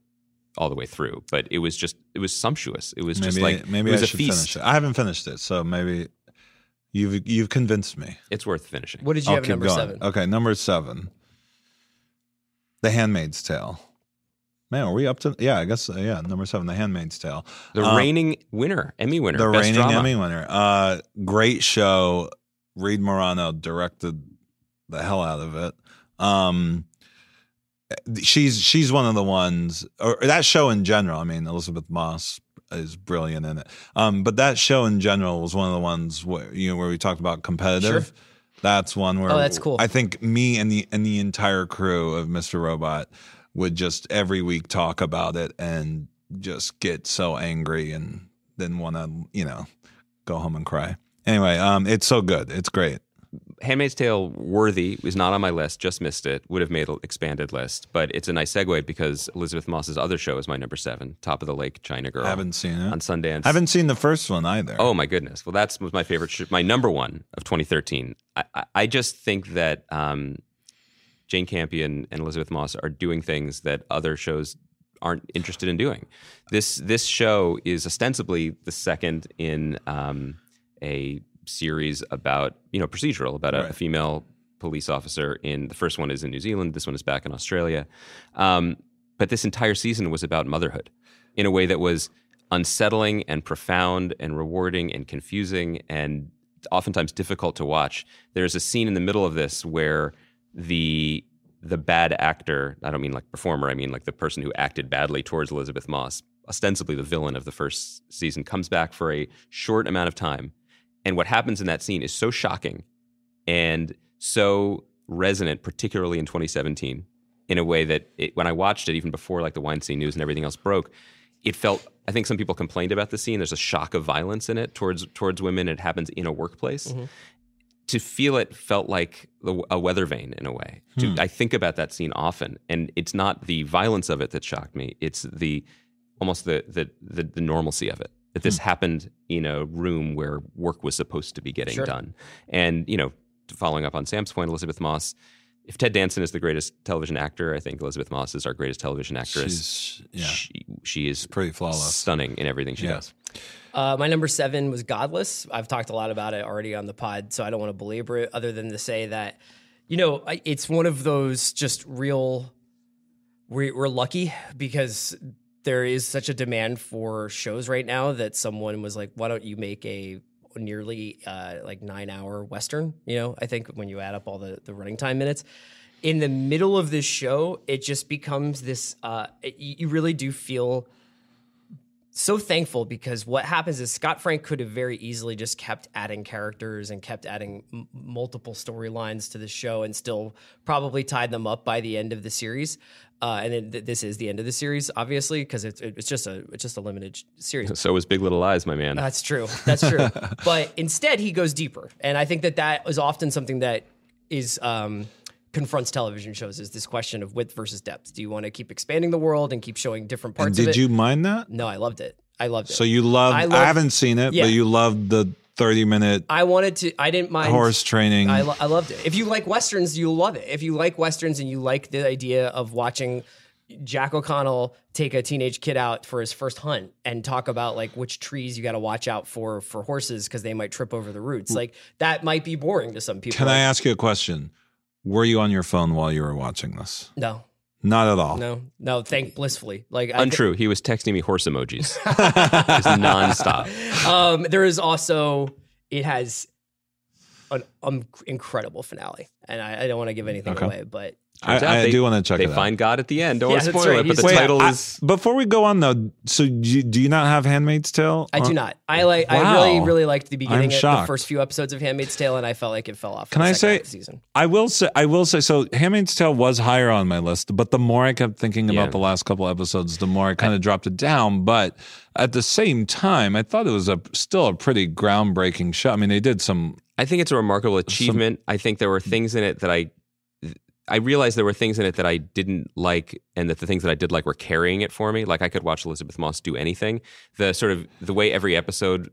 all the way through, but it was just it was sumptuous. It was maybe just like maybe it was I a should feast. finish it. I haven't finished it, so maybe you've you've convinced me. It's worth finishing. What did you I'll have keep number going. seven? Okay, number seven. The Handmaid's Tale. Man, are we up to? Yeah, I guess. uh, yeah, number seven, The Handmaid's Tale. The Uh, reigning winner, Emmy winner, the best reigning drama. Emmy winner. Uh, great show. Reed Morano directed the hell out of it. Um, she's she's one of the ones, or that show in general. I mean, Elisabeth Moss is brilliant in it. Um, but that show in general was one of the ones where you know where we talked about competitive. Sure. That's one where Oh, that's cool. I think me and the and the entire crew of Mr. Robot would just every week talk about it and just get so angry and then want to you know go home and cry. Anyway, um, it's so good. It's great. Handmaid's Tale worthy is not on my list, just missed it. Would have made an expanded list, but it's a nice segue because Elisabeth Moss's other show is my number seven, Top of the Lake, China Girl. I haven't seen it. on Sundance. I haven't seen the first one either. Oh my goodness! Well, that's was my favorite, sh- my number one of 2013. I, I, I just think that um, Jane Campion and Elisabeth Moss are doing things that other shows aren't interested in doing. This this show is ostensibly the second in um, a series about you know procedural about a, Right. female police officer. In the first one is in New Zealand. This one is back in Australia. Um, but this entire season was about motherhood in a way that was unsettling and profound and rewarding and confusing and oftentimes difficult to watch. There's a scene in the middle of this where the the bad actor, I don't mean like performer, I mean like the person who acted badly towards Elisabeth Moss, ostensibly the villain of the first season, comes back for a short amount of time. And what happens in that scene is so shocking and so resonant, particularly in 2017, in a way that it, when I watched it, even before like the Weinstein news and everything else broke, it felt. I think some people complained about the scene. There's a shock of violence in it towards towards women. It happens in a workplace. Mm-hmm. To feel it felt like the- a weather vane in a way. To, hmm. I think about that scene often, and it's not the violence of it that shocked me. It's the almost the the the, the normalcy of it. That this happened in a room where work was supposed to be getting Sure. done. And you know, following up on Sam's point, Elisabeth Moss. If Ted Danson is the greatest television actor, I think Elisabeth Moss is our greatest television actress. She's yeah, She, she is pretty flawless. stunning in everything she Yeah. does. Uh, my number seven was Godless. I've talked a lot about it already on the pod, so I don't want to belabor it other than to say that, you know, it's one of those just real. We're, we're lucky because there is such a demand for shows right now that someone was like, why don't you make a nearly uh, like nine hour Western? You know, I think when you add up all the, the running time minutes. In the middle of this show, it just becomes this. Uh, it- you you really do feel so thankful because what happens is Scott Frank could have very easily just kept adding characters and kept adding m- multiple storylines to the show and still probably tied them up by the end of the series. Uh, and then th- this is the end of the series, obviously, because it's it's just a it's just a limited series. So was Big Little Lies, my man. That's true. That's true. but instead, he goes deeper, and I think that that is often something that is um, confronts television shows is this question of width versus depth. Do you want to keep expanding the world and keep showing different parts And did you mind that? No, I loved it. I loved it. So you loved. I I, haven't seen it, Yeah. but you loved the thirty-minute I wanted to. I didn't mind horse training. I, lo- I loved it. If you like westerns, you'll love it. If you like westerns and you like the idea of watching Jack O'Connell take a teenage kid out for his first hunt and talk about like which trees you got to watch out for for horses because they might trip over the roots, mm. like that might be boring to some people. Can I ask you a question? Were you on your phone while you were watching this? No, Not at all. no, no. Thank blissfully. Like I thi- Untrue. He was texting me horse emojis. Just nonstop. um, there is also it has an um, incredible finale, and I, I don't want to give anything Okay. away, but I, I they- do want to check They it out. find God at the end. Don't Yeah, want to spoil right. it, but the He's- Wait, title I- is before we go on though. So do you, do you not have *Handmaid's Tale*? I do not. I like. I really, really liked the beginning, of the first few episodes of *Handmaid's Tale*, and I felt like it fell off. Can the I say- half of the season? I will say, I will say, so *Handmaid's Tale* was higher on my list, but the more I kept thinking Yeah. about the last couple episodes, the more I kind of dropped it down. But at the same time, I thought it was a still a pretty groundbreaking show. I mean, they did some. I think it's a remarkable achievement. I think there were things in it that I I realized there were things in it that I didn't like and that the things that I did like were carrying it for me. Like I could watch Elisabeth Moss do anything. The sort of the way every episode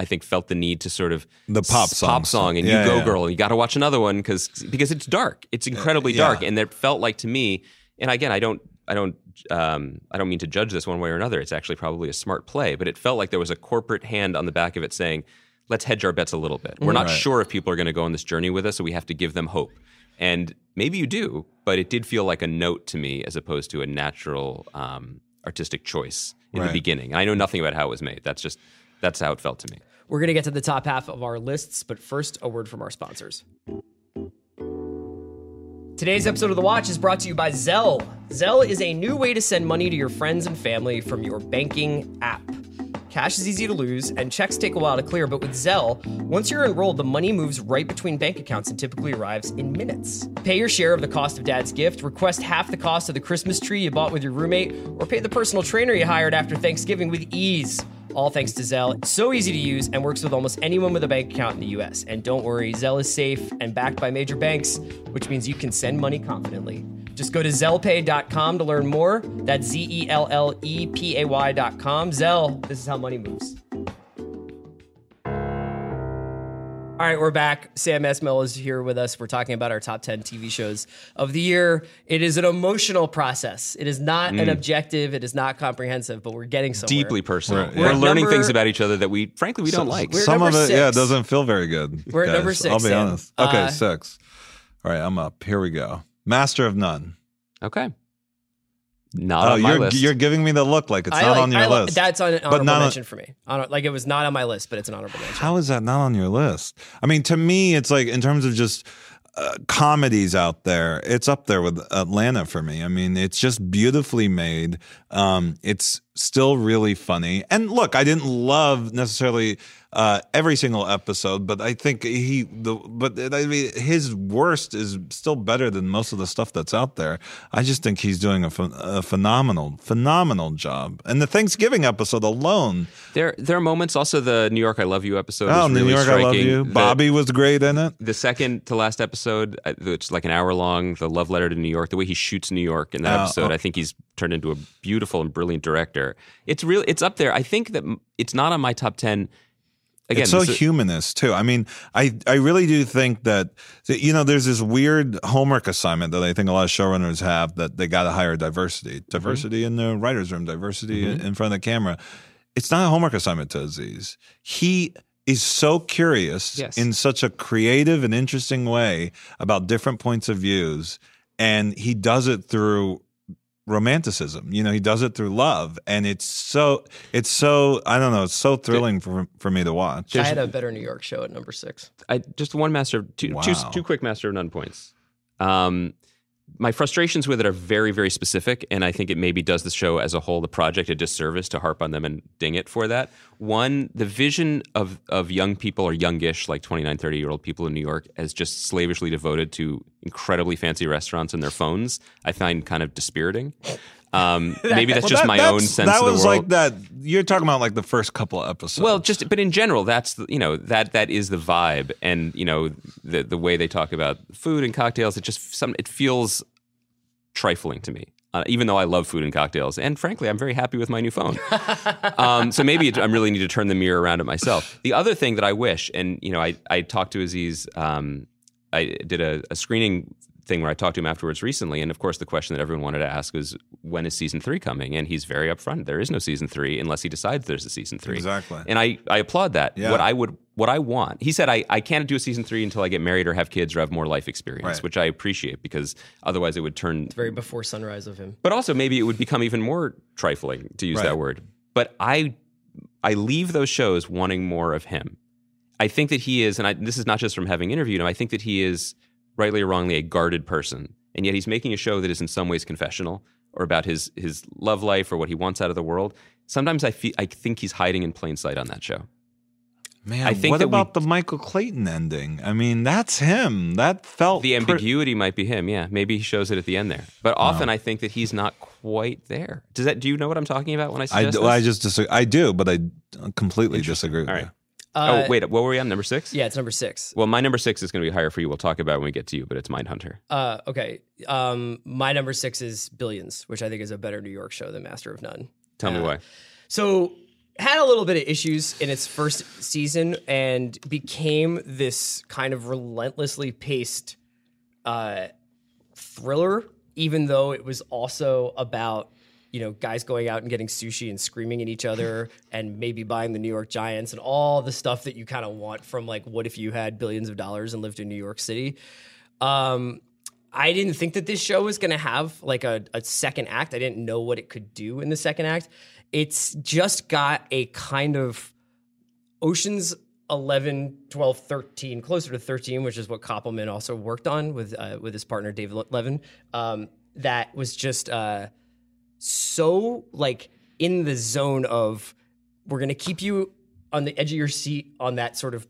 I think felt the need to sort of The pop song. pop song and Yeah, you go yeah. girl and you got to watch another one cuz because it's dark. It's incredibly yeah. dark and it felt like to me and again I don't I don't um, I don't mean to judge this one way or another. It's actually probably a smart play, but it felt like there was a corporate hand on the back of it saying, "Let's hedge our bets a little bit. We're not Right. sure if people are going to go on this journey with us, so we have to give them hope." And maybe you do, but it did feel like a note to me as opposed to a natural um, artistic choice in the Right. beginning. I know nothing about how it was made. That's just that's how it felt to me. We're gonna get to the top half of our lists, but first, a word from our sponsors. Today's episode of The Watch is brought to you by Zelle. Zelle is a new way to send money to your friends and family from your banking app. Cash is easy to lose, and checks take a while to clear, but with Zelle, once you're enrolled, the money moves right between bank accounts and typically arrives in minutes. Pay your share of the cost of dad's gift, request half the cost of the Christmas tree you bought with your roommate, or pay the personal trainer you hired after Thanksgiving with ease. All thanks to Zelle. It's so easy to use and works with almost anyone with a bank account in the US. And don't worry, Zelle is safe and backed by major banks, which means you can send money confidently. Just go to zellepay.com to learn more. That's Z E L L E P A Y.com. Zelle, this is how money moves. All right, we're back. Sam Esmail is here with us. We're talking about our top 10 TV shows of the year. It is an emotional process. It is not an objective, it is not comprehensive, but we're getting somewhere. Deeply personal. Right, We're, yeah. learning Number- things about each other that we frankly we don't like. Some of number it, yeah, six. doesn't feel very good. We're at number six, I'll be Sam. honest. Okay, Uh, six. All right, I'm up. Here we go. Master of None. Okay. Not Oh, on my you're list. you're giving me the look like it's I not like- on your I li- list. That's on an honorable not on- mention for me. Honor- like it was not on my list, but it's an honorable mention. How is that not on your list? I mean, to me, it's like in terms of just uh, comedies out there, it's up there with Atlanta for me. I mean, it's just beautifully made. Um, it's still really funny. And look, I didn't love necessarily uh, every single episode, but I think he the but I mean his worst is still better than most of the stuff that's out there. I just think he's doing a, ph- a phenomenal phenomenal job. And the Thanksgiving episode alone, There, there are moments. Also, the New York "I Love You" episode. oh, New really York, I love you. The- Bobby was great in it. the second to last episode, uh, which is like an hour long, the love letter to New York, the way he shoots New York in that Oh, episode, oh. I think he's turned into a beautiful and brilliant director. It's really, it's up there. I think that it's not on my top ten. Again, it's so is- humanist too. I mean, I I really do think that, you know there's this weird homework assignment that I think a lot of showrunners have that they got to hire diversity, Mm-hmm. diversity in the writers' room, diversity in in front of the camera. It's not a homework assignment to Aziz. He is so curious Yes. in such a creative and interesting way about different points of views, and he does it through romanticism. You know, he does it through love, and it's so it's so I don't know, it's so thrilling for for me to watch. I had a better New York show at number six. I just one master of two, two, two quick master of none points. Um, my frustrations with it are very, very specific, and I think it maybe does the show as a whole, the project, a disservice to harp on them and ding it for that. One, the vision of of young people or youngish, like 29, 30 year old people in New York, as just slavishly devoted to incredibly fancy restaurants and their phones, I find kind of dispiriting. Um, maybe that's Well, just that- my that's- own sense That was like that. You're talking about like the first couple of episodes. Well, just but in general, that's the, you know that that is the vibe, and you know the the way they talk about food and cocktails. It just some it feels trifling to me. Uh, even though I love food and cocktails, and frankly, I'm very happy with my new phone. um, so maybe I really need to turn the mirror around at myself. The other thing that I wish, and you know, I I talked to Aziz. Um, I did a, a screening thing where I talked to him afterwards recently, and of course, the question that everyone wanted to ask was, when is season three coming? And he's very upfront. There is no season three unless he decides there's a season three. Exactly. And I, I applaud that. Yeah. What I would what I want. He said I, I can't do a season three until I get married or have kids or have more life experience, Right. which I appreciate because otherwise it would turn Very before sunrise of him. but also maybe it would become even more trifling to use Right. that word. But I I leave those shows wanting more of him. I think that he is, and I, this is not just from having interviewed him. I think that he is rightly or wrongly a guarded person, and yet he's making a show that is in some ways confessional or about his his love life or what he wants out of the world. Sometimes I feel I think he's hiding in plain sight on that show. man, I think what that we- about the Michael Clayton ending? I mean, that's him. That felt The ambiguity might be him. Yeah, maybe he shows it at the end there. But often I think that he's not quite there. Does that? Do you know what I'm talking about when I I, suggest do- this? I just disagree. I do, but I completely disagree with All right. you. Uh, oh wait, what were we on? Number six. Yeah, it's number six. Well, my number six is going to be higher for you. We'll talk about it when we get to you, but it's Mindhunter. Uh, okay. Um, my number six is Billions, which I think is a better New York show than Master of None. Tell me Uh, why. So had a little bit of issues in its first season and became this kind of relentlessly paced uh, thriller, even though it was also about you know guys going out and getting sushi and screaming at each other and maybe buying the New York Giants and all the stuff that you kind of want from like what if you had billions of dollars and lived in New York City. Um, I didn't think that this show was going to have like a, a second act. I didn't know what it could do in the second act. It's just got a kind of Ocean's 11, 12, 13, closer to 13, which is what Koppelman also worked on with uh, with his partner Dave Le- Levin. Um, that was just uh, so like in the zone of we're going to keep you on the edge of your seat on that sort of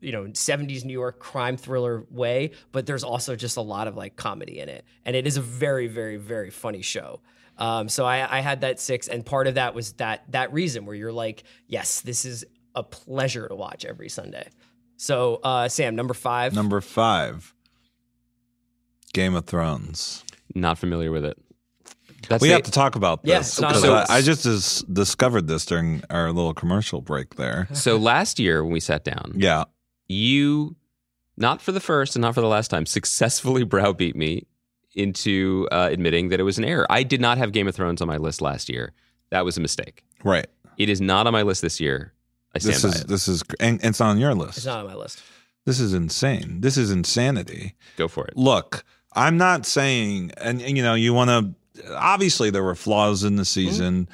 you know 70s new york crime thriller way but there's also just a lot of like comedy in it. And it is a very very very funny show. Um, so I, I had that six and part of that was that that reason where you're like yes this is a pleasure to watch every sunday. So uh, sam number five. Number five, Game of Thrones. Not familiar with it. That's We the- have to talk about Yeah, this it's not because I, just dis- discovered this during our little commercial break there. So last year when we sat down, Yeah, you, not for the first and not for the last time, successfully browbeat me into uh, admitting that it was an error. I did not have Game of Thrones on my list last year. That was a mistake. right. It is not on my list this year. I stand This by is it. this is and it's on your list. it's not on my list This is insane. This is insanity. Go for it. Look, I'm not saying, and, and, you know, you want to. Obviously, there were flaws in the mm-hmm. season,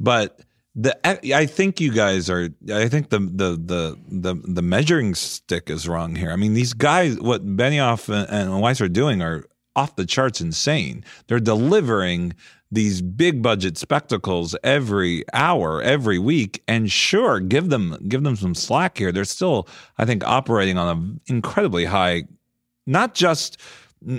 but the I think you guys are. I think the the the the the measuring stick is wrong here. I mean, these guys, what Benioff and, and Weiss are doing are off the charts insane. They're delivering these big budget spectacles every hour, every week, and sure, give them give them some slack here. They're still, I think, operating on an incredibly high, not just.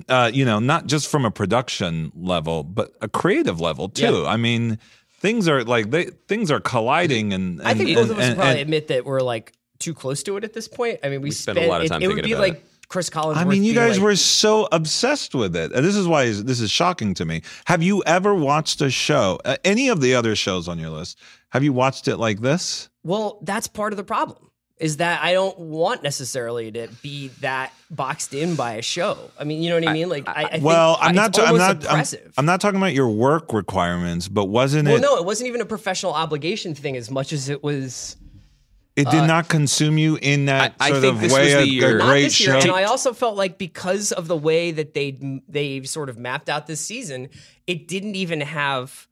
Uh, you know, not just from a production level, but a creative level too. Yeah. I mean, things are like they things are colliding, and, I think and- both of us and- probably and- admit that we're like too close to it at this point. I mean, we, spent a lot of it- time It, would be about like it. Chris Collins. I mean, you guys were so obsessed with it. And this is why this is shocking to me. Have you ever watched a show, uh, any of the other shows on your list? Have you watched it like this? Well, that's part of the problem. Is that I don't want necessarily to be that boxed in by a show. I mean, you know what I mean? Like, I, I think well, I'm it's not. I'm not. I'm. I'm not talking about your work requirements, but wasn't well, it? Well, no, it wasn't even a professional obligation thing as much as it was It did uh, not consume you in that I- I think of this way. was the a, a year- not great this year. show. And I also felt like because of the way that they they sort of mapped out this season, it didn't even have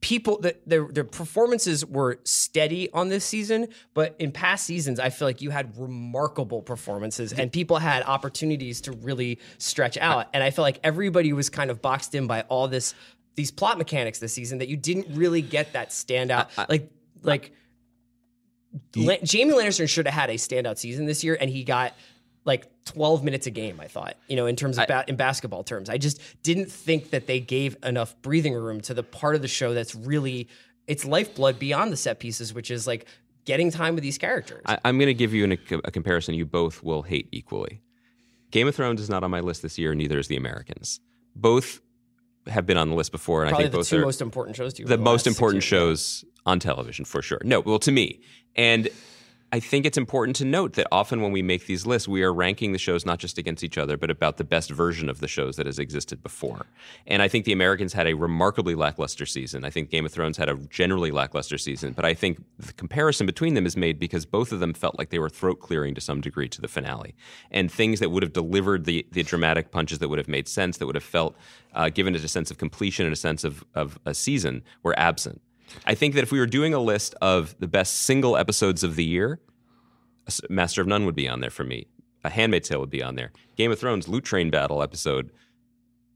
people that their their performances were steady on this season, but in past seasons, I feel like you had remarkable performances and people had opportunities to really stretch out. And I feel like everybody was kind of boxed in by all this these plot mechanics this season that you didn't really get that standout like like La- Jaime Lannister should have had a standout season this year, and he got like 12 minutes a game. I thought, you know, in terms of ba- in basketball terms, I just didn't think that they gave enough breathing room to the part of the show that's really its lifeblood beyond the set pieces, which is like getting time with these characters. I, I'm going to give you an, a, a comparison you both will hate equally. Game of Thrones is not on my list this year, neither is The Americans. Both have been on the list before, and Probably I think the both two are most important shows to you. the over most important shows on television for sure. No, well, to me. And I think it's important to note that often when we make these lists, we are ranking the shows not just against each other, but about the best version of the shows that has existed before. And I think The Americans had a remarkably lackluster season. I think Game of Thrones had a generally lackluster season. But I think the comparison between them is made because both of them felt like they were throat clearing to some degree to the finale. And things that would have delivered the, the dramatic punches that would have made sense, that would have felt uh, given it a sense of completion and a sense of, of a season, were absent. I think that if we were doing a list of the best single episodes of the year, Master of None would be on there for me. A Handmaid's Tale would be on there. Game of Thrones Loot Train Battle episode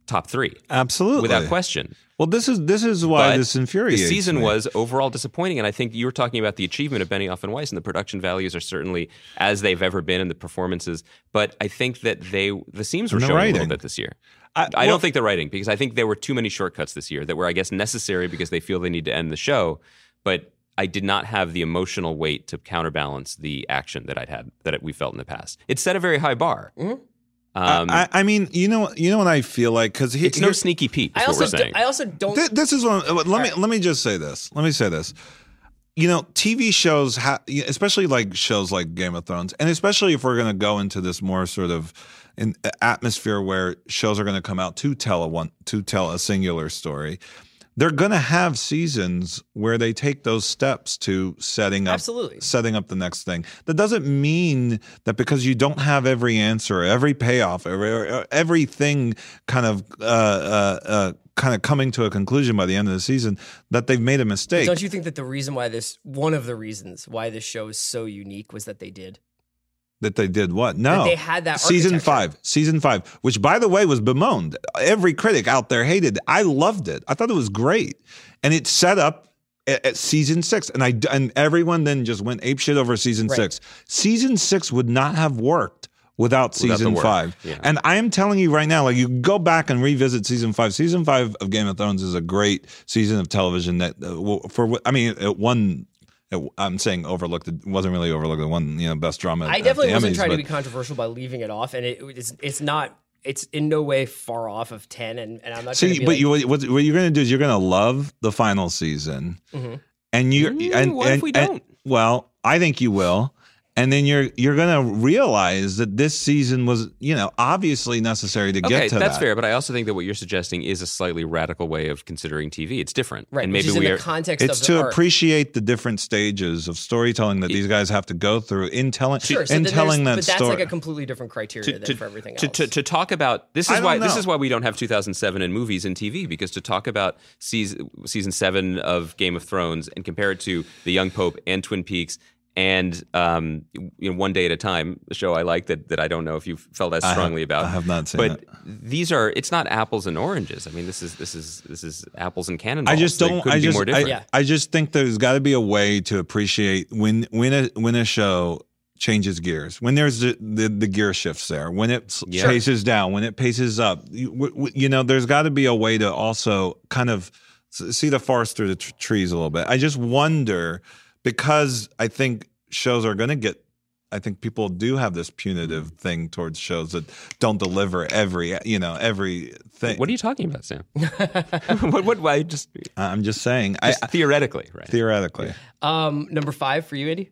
top three Absolutely, without question. Well, this is this is why But this infuriates The season me. was overall disappointing, and I think you were talking about the achievement of Benioff and Weiss, and the production values are certainly as they've ever been in the performances. But I think that they the seams were And showing a little bit this year. I- I, well- don't think they're writing because I think there were too many shortcuts this year that were, I guess, necessary because they feel they need to end the show. But I did not have the emotional weight to counterbalance the action that I'd had that we felt in the past. It set a very high bar. Um, I, I mean, you know, you know what I feel like because it's no sneaky Pete. Is I also, do, I also don't. Th- this is one. Let me let me just say this. Let me say this. You know, TV shows, ha- especially like shows like Game of Thrones, and especially if we're going to go into this more sort of an atmosphere where shows are going to come out to tell a one to tell a singular story. They're going to have seasons where they take those steps to setting up Absolutely. setting up the next thing. That doesn't mean that because you don't have every answer, every payoff, every, everything kind of uh, uh, uh, kind of coming to a conclusion by the end of the season, that they've made a mistake. Don't you think that the reason why this, one of the reasons why this show is so unique was that they did? That they did what? No, they had that season five, season five, which by the way was bemoaned. Every critic out there hated. it. I loved it. I thought it was great, and it set up at, at season six, and I and everyone then just went ape shit over season Right. six. Season six would not have worked. Without Without season work, five, yeah. and I am telling you right now, like you go back and revisit season five. Season five of Game of Thrones is a great season of television that, uh, for what- I mean, it won. I'm saying overlooked. It wasn't really overlooked. The one you know, best drama. I definitely wasn't Emmys, trying to be controversial by leaving it off, and it, it's it's not. It's in no way far off of ten, and, and I'm not. See, be but like, you, what, what you're going to do is you're going to love the final season, and you Mm, and what if and- we and- don't? well, I think you will, and then you're you're going to realize that this season was you know obviously necessary to Okay, get to that. that's that. fair, but I also think that what you're suggesting is a slightly radical way of considering TV. It's different, right, and which maybe is in we the are. context It's of to art. appreciate the different stages of storytelling that these guys have to go through in telling Sure, so in then telling that there's- but that's story. like a completely different criteria than for everything else. to, to, to talk about this is don't why this is why we don't have 2007 in movies and TV because to talk about season season seven of Game of Thrones and compare it to The Young Pope and Twin Peaks and um, you know, one day at a time, a show I like that that I don't know if you felt as I have- strongly about. I have not seen but it. these are it's not apples and oranges. I mean, this is this is this is apples and cannonballs. I just don't. couldn't I be just. more I, different. Yeah. I just think there's got to be a way to appreciate when when a when a show changes gears when there's the the, the gear shifts there when it s- Yeah. paces down when it paces up you, w- w- you know there's got to be a way to also kind of s- see the forest through the tr- trees a little bit i just wonder because i think shows are going to get I think people do have this punitive thing towards shows that don't deliver every, you know, every thing. What are you talking about, Sam? what? What? Why? Just, I'm just saying. I, theoretically, right? theoretically, Um, number five for you, Andy.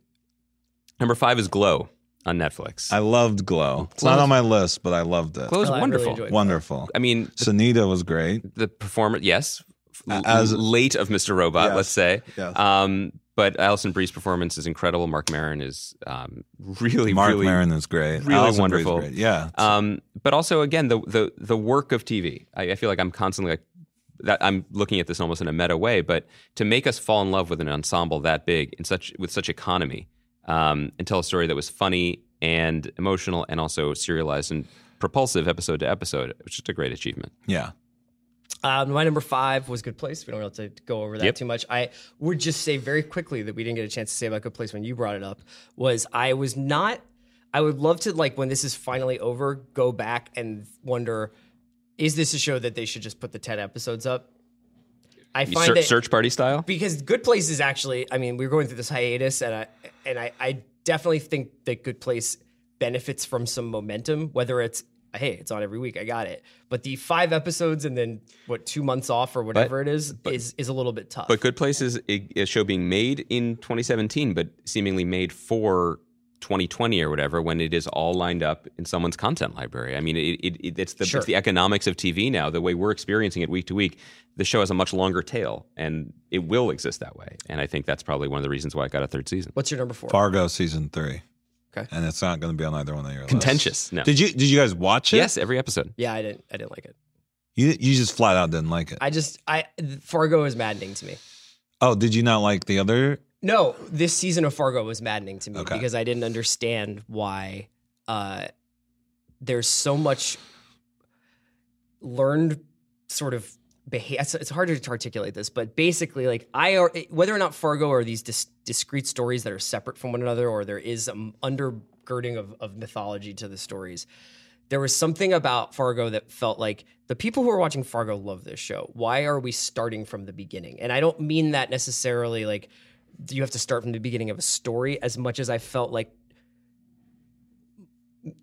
Number five is Glow on Netflix. I loved Glow. It's Glow not on my list, but I loved it. Glow is I really wonderful. enjoyed Wonderful. I mean, Sunita was great. the performance, yes, As- late of Mr. Robot, Yes. let's say. Yes. Um, but Alison Brie's performance is incredible. Marc Maron is um, really, Marc really, Maron is great. really wonderful. great. Yeah. Um, but also, again, the the the work of TV. I, I feel like I'm constantly like that. I'm looking at this almost in a meta way, but to make us fall in love with an ensemble that big in such with such economy, um, and tell a story that was funny and emotional, and also serialized and propulsive episode to episode, it was just a great achievement. yeah. Um, my number five was Good Place. We don't really have to go over that Yep. too much. I would just say very quickly that we didn't get a chance to say about Good Place when you brought it up was I was not. I would love to like when this is finally over, go back and wonder, is this a show that they should just put the ten episodes up? I find Search, it search party style. because Good Place is actually. I mean, we are going through this hiatus, and I and I, I definitely think that Good Place benefits from some momentum. Whether it's hey, it's on every week, I got it. But the five episodes and then what two months off or whatever it is is is a little bit tough. But Good Place is a, a show being made in 2017, but seemingly made for 2020 or whatever, when it is all lined up in someone's content library. I mean, it, it, it, it's, the, Sure. it's the economics of TV now. The way we're experiencing it week to week, the show has a much longer tail, and it will exist that way. And I think that's probably one of the reasons why it got a third season. What's your number four? Fargo season three. Okay. And it's not going to be on either one of your lists. Contentious. No. Did you Did you guys watch it? yes, every episode. Yeah, I didn't. I didn't like it. You You just flat out didn't like it. I just I Fargo is maddening to me. oh, did you not like the other? No, this season of Fargo was maddening to me Okay. because I didn't understand why uh, there's so much learned sort of behavior. It's, it's hard to articulate this, but basically, like I are whether or not Fargo are these dis- discrete stories that are separate from one another, or there is some undergirding of, of mythology to the stories. There was something about Fargo that felt like the people who are watching Fargo love this show. Why are we starting from the beginning? And I don't mean that necessarily like you have to start from the beginning of a story as much as I felt like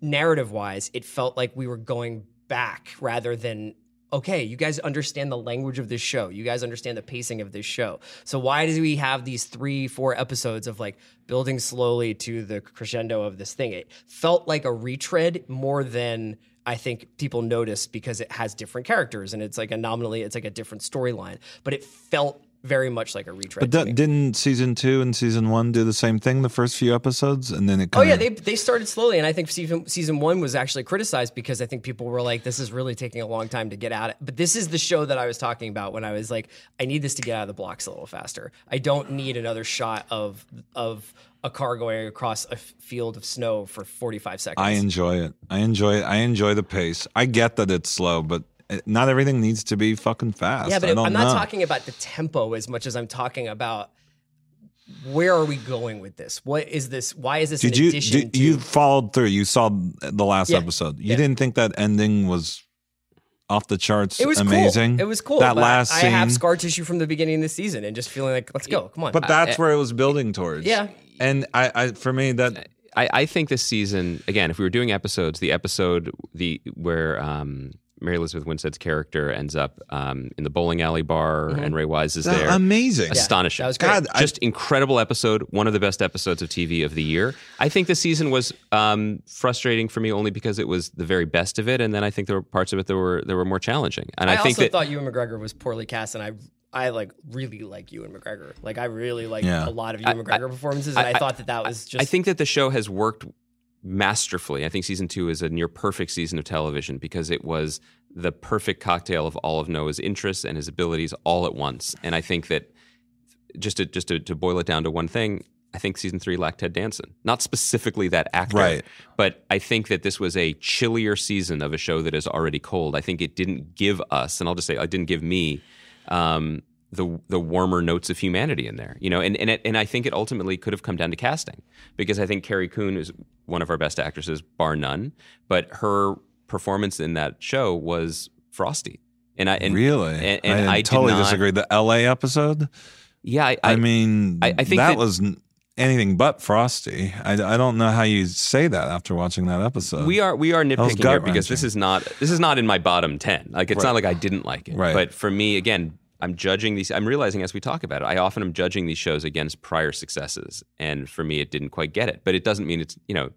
narrative wise, it felt like we were going back rather than okay, you guys understand the language of this show. You guys understand the pacing of this show. So why do we have these three, four episodes of like building slowly to the crescendo of this thing? It felt like a retread more than I think people noticed because it has different characters and it's like a nominally it's like a different storyline. But it felt very much like a retread. But d- didn't season two and season one do the same thing the first few episodes, and then it? Oh Kinda, yeah, they they started slowly, and I think season season one was actually criticized because I think people were like, "This is really taking a long time to get at it." But this is the show that I was talking about when I was like, "I need this to get out of the blocks a little faster. I don't need another shot of of a car going across a field of snow for forty five seconds." I enjoy it. I enjoy it. I enjoy the pace. I get that it's slow, but not everything needs to be fucking fast. yeah, but I don't I'm not know. talking about the tempo as much as I'm talking about where are we going with this? What is this? Why is this Did in you addition did, to? you followed through? You saw the last Yeah. episode. You Yeah. didn't think that ending was off the charts? it was amazing. Cool. It was cool. That but last I scene. have scar tissue from the beginning of the season and just feeling like, let's go. Come on. but that's where it was building towards. Yeah. and I, I for me that I, I think this season again, if we were doing episodes, the episode the where um, Mary Elizabeth Winstead's character ends up um, in the bowling alley bar and Ray Wise is there. amazing. Astonishing. that was great. God, I- Just incredible episode. One of the best episodes of TV of the year. I think the season was um, frustrating for me only because it was the very best of it, and then I think there were parts of it that were that were more challenging. And I, I, think also that thought Ewan McGregor was poorly cast, and I I like really like Ewan McGregor. Like I really like Yeah. a lot of Ewan McGregor performances, and I, I- thought that that was just. I think that the show has worked masterfully. I think season two is a near perfect season of television because it was the perfect cocktail of all of Noah's interests and his abilities all at once. And I think that just to just to, to boil it down to one thing, I think season three lacked Ted Danson. Not specifically that actor, Right. but I think that this was a chillier season of a show that is already cold. I think it didn't give us, and I'll just say, it didn't give me um, the the warmer notes of humanity in there. You know, and and it, and I think it ultimately could have come down to casting because I think Carrie Coon is one of our best actresses, bar none. But her performance in that show was frosty. And I and, really? and, and I, I, totally not- disagree. The L.A. episode. Yeah, I, I, mean, I- I think that, that- was anything but frosty. I, I don't know how you say that after watching that episode. we are we are nitpicking here because this is not this is not in my bottom ten. Like it's Right. not like I didn't like it. Right. But for me, again, I'm judging these. I'm realizing as we talk about it, I often am judging these shows against prior successes, and for me, it didn't quite get it. But it doesn't mean it's you know.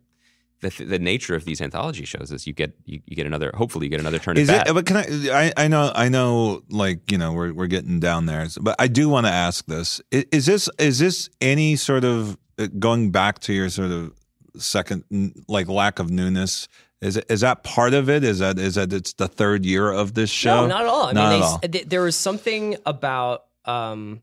The, the nature of these anthology shows is you get you, you get another hopefully you get another turn Is it? bat. But can I, I? I know. I know. Like you know, we're we're getting down there. But I do want to ask this: I- Is this is this any sort of uh, going back to your sort of second like lack of newness? Is it, is that part of it? Is that is that it's the third year of this show? No, not at all. I Not mean, at they, all. th- there was something about, um,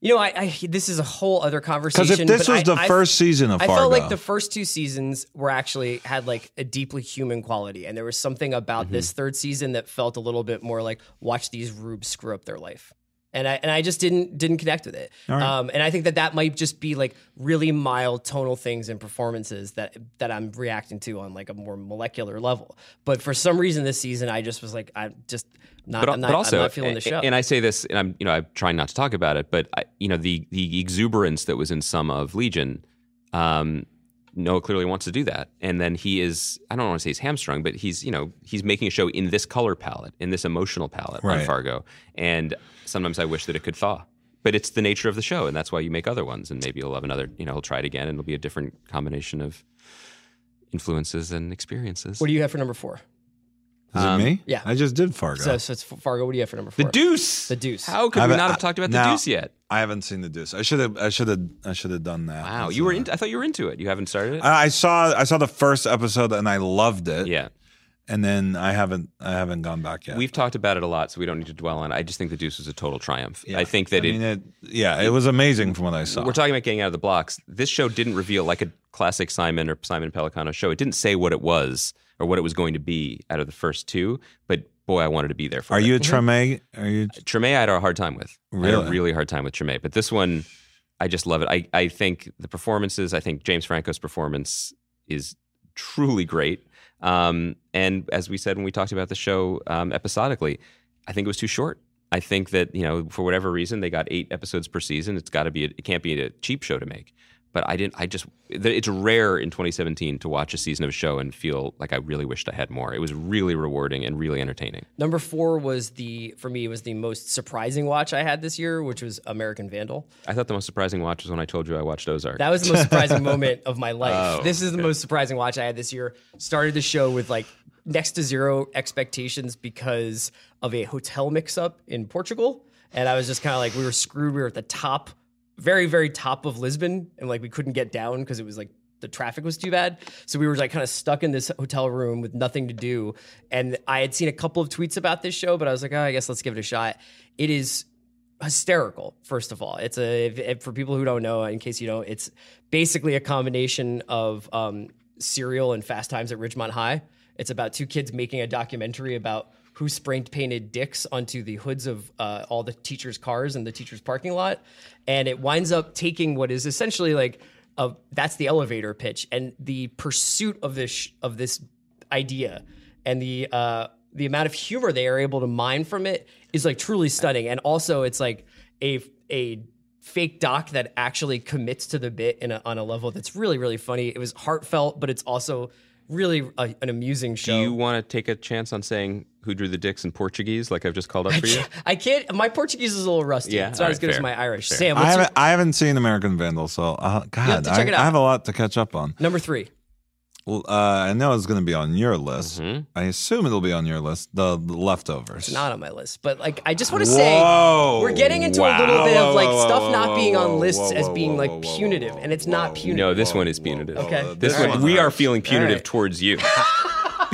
you know, I, I this is a whole other conversation. Because if this was I- the I- first season of I Fargo, felt like the first two seasons were actually had like a deeply human quality, and there was something about this Mm-hmm. third season that felt a little bit more like watch these rubes screw up their life, and I and I just didn't didn't connect with it. All right. Um, and I think that that might just be like really mild tonal things and performances that that I'm reacting to on like a more molecular level. But for some reason this season, I just was like, I'm just not, but, I'm not, but also, I'm not feeling the show. and I say this, and I'm you know I'm trying not to talk about it, but I, you know the the exuberance that was in some of Legion, um, Noah clearly wants to do that, and then he is I don't want to say he's hamstrung, but he's you know he's making a show in this color palette, in this emotional palette on Fargo, and sometimes I wish that it could thaw. But it's the nature of the show, and that's why you make other ones, and maybe he'll have another. You know, he'll try it again, and it'll be a different combination of influences and experiences. what do you have for number four? is it um, me? yeah. I just did Fargo. So, so it's Fargo. What do you have for number four? the? Deuce. The Deuce. How could I we haven't- have I- talked about the Deuce yet? I haven't seen the Deuce. I should have. I should have. I should have done that. Wow, you were in. I thought you were into it. You haven't started it. I I saw. I saw the first episode and I loved it. yeah, And then I haven't. I haven't gone back yet. we've talked about it a lot, so we don't need to dwell on it. I just think the Deuce was a total triumph. Yeah. I think that I it. mean, it. Yeah, it was amazing from what I saw. we're talking about getting out of the blocks. This show didn't reveal like a classic Simon or Simon Pelecanos show. It didn't say what it was or what it was going to be out of the first two. But boy, I wanted to be there for Are it. you a mhm. Treme? Are you? Uh, Treme, I had a hard time with. I had Really? a really hard time with Treme. But this one, I just love it. I, I think the performances, I think James Franco's performance is truly great. Um, and as we said when we talked about the show um, episodically, I think it was too short. I think that, you know, for whatever reason, they got eight episodes per season. It's got to be, a, it can't be a cheap show to make. But I didn't, I just, it's rare in 2017 to watch a season of a show and feel like I really wished I had more. It was really rewarding and really entertaining. Number four was the for me was the most surprising watch I had this year, which was American Vandal. I thought the most surprising watch was when I told you I watched Ozark. That was the most surprising moment of my life. Oh, this is the most surprising watch I had this year. Started the show with like next to zero expectations because of a hotel mix up in Portugal. And I was just kind of like, we were screwed. We were at the top, very, very top of Lisbon. And like, we couldn't get down because it was like the traffic was too bad. So we were like kind of stuck in this hotel room with nothing to do. And I had seen a couple of tweets about this show, but I was like, oh, I guess let's give it a shot. It is hysterical first of all it's a if, if- for people who don't know in case you don't it's basically a combination of um, serial and fast times at ridgemont high it's about two kids making a documentary about who spray painted dicks onto the hoods of uh, all the teachers cars in the teachers parking lot and it winds up taking what is essentially like a, that's the elevator pitch and the pursuit of this sh- of this idea and the uh, the amount of humor they are able to mine from it is like truly stunning. And also, it's like a a fake doc that actually commits to the bit in a, on a level that's really really funny. It was heartfelt, but it's also really a, an amusing show. Do you want to take a chance on saying who drew the dicks in Portuguese, like I've just called up for you? I can't. My Portuguese is a little rusty. Yeah, it's not all as right, good as my Irish. fair. Sam, I what's your, haven't. I haven't seen American Vandal, so uh, God, to I, check it out. I have a lot to catch up on. number three? Well, uh, I know it's going to be on your list. Mm-hmm. I assume it'll be on your list. The, the leftovers. It's not on my list, but like I just want to say we're getting into Wow. a little bit of like whoa, stuff whoa, not whoa, being on lists whoa, as being like whoa, whoa, punitive, whoa, and it's whoa, not punitive. No, this whoa, one is punitive. whoa, Okay. uh, This All one, we are feeling punitive right. towards you.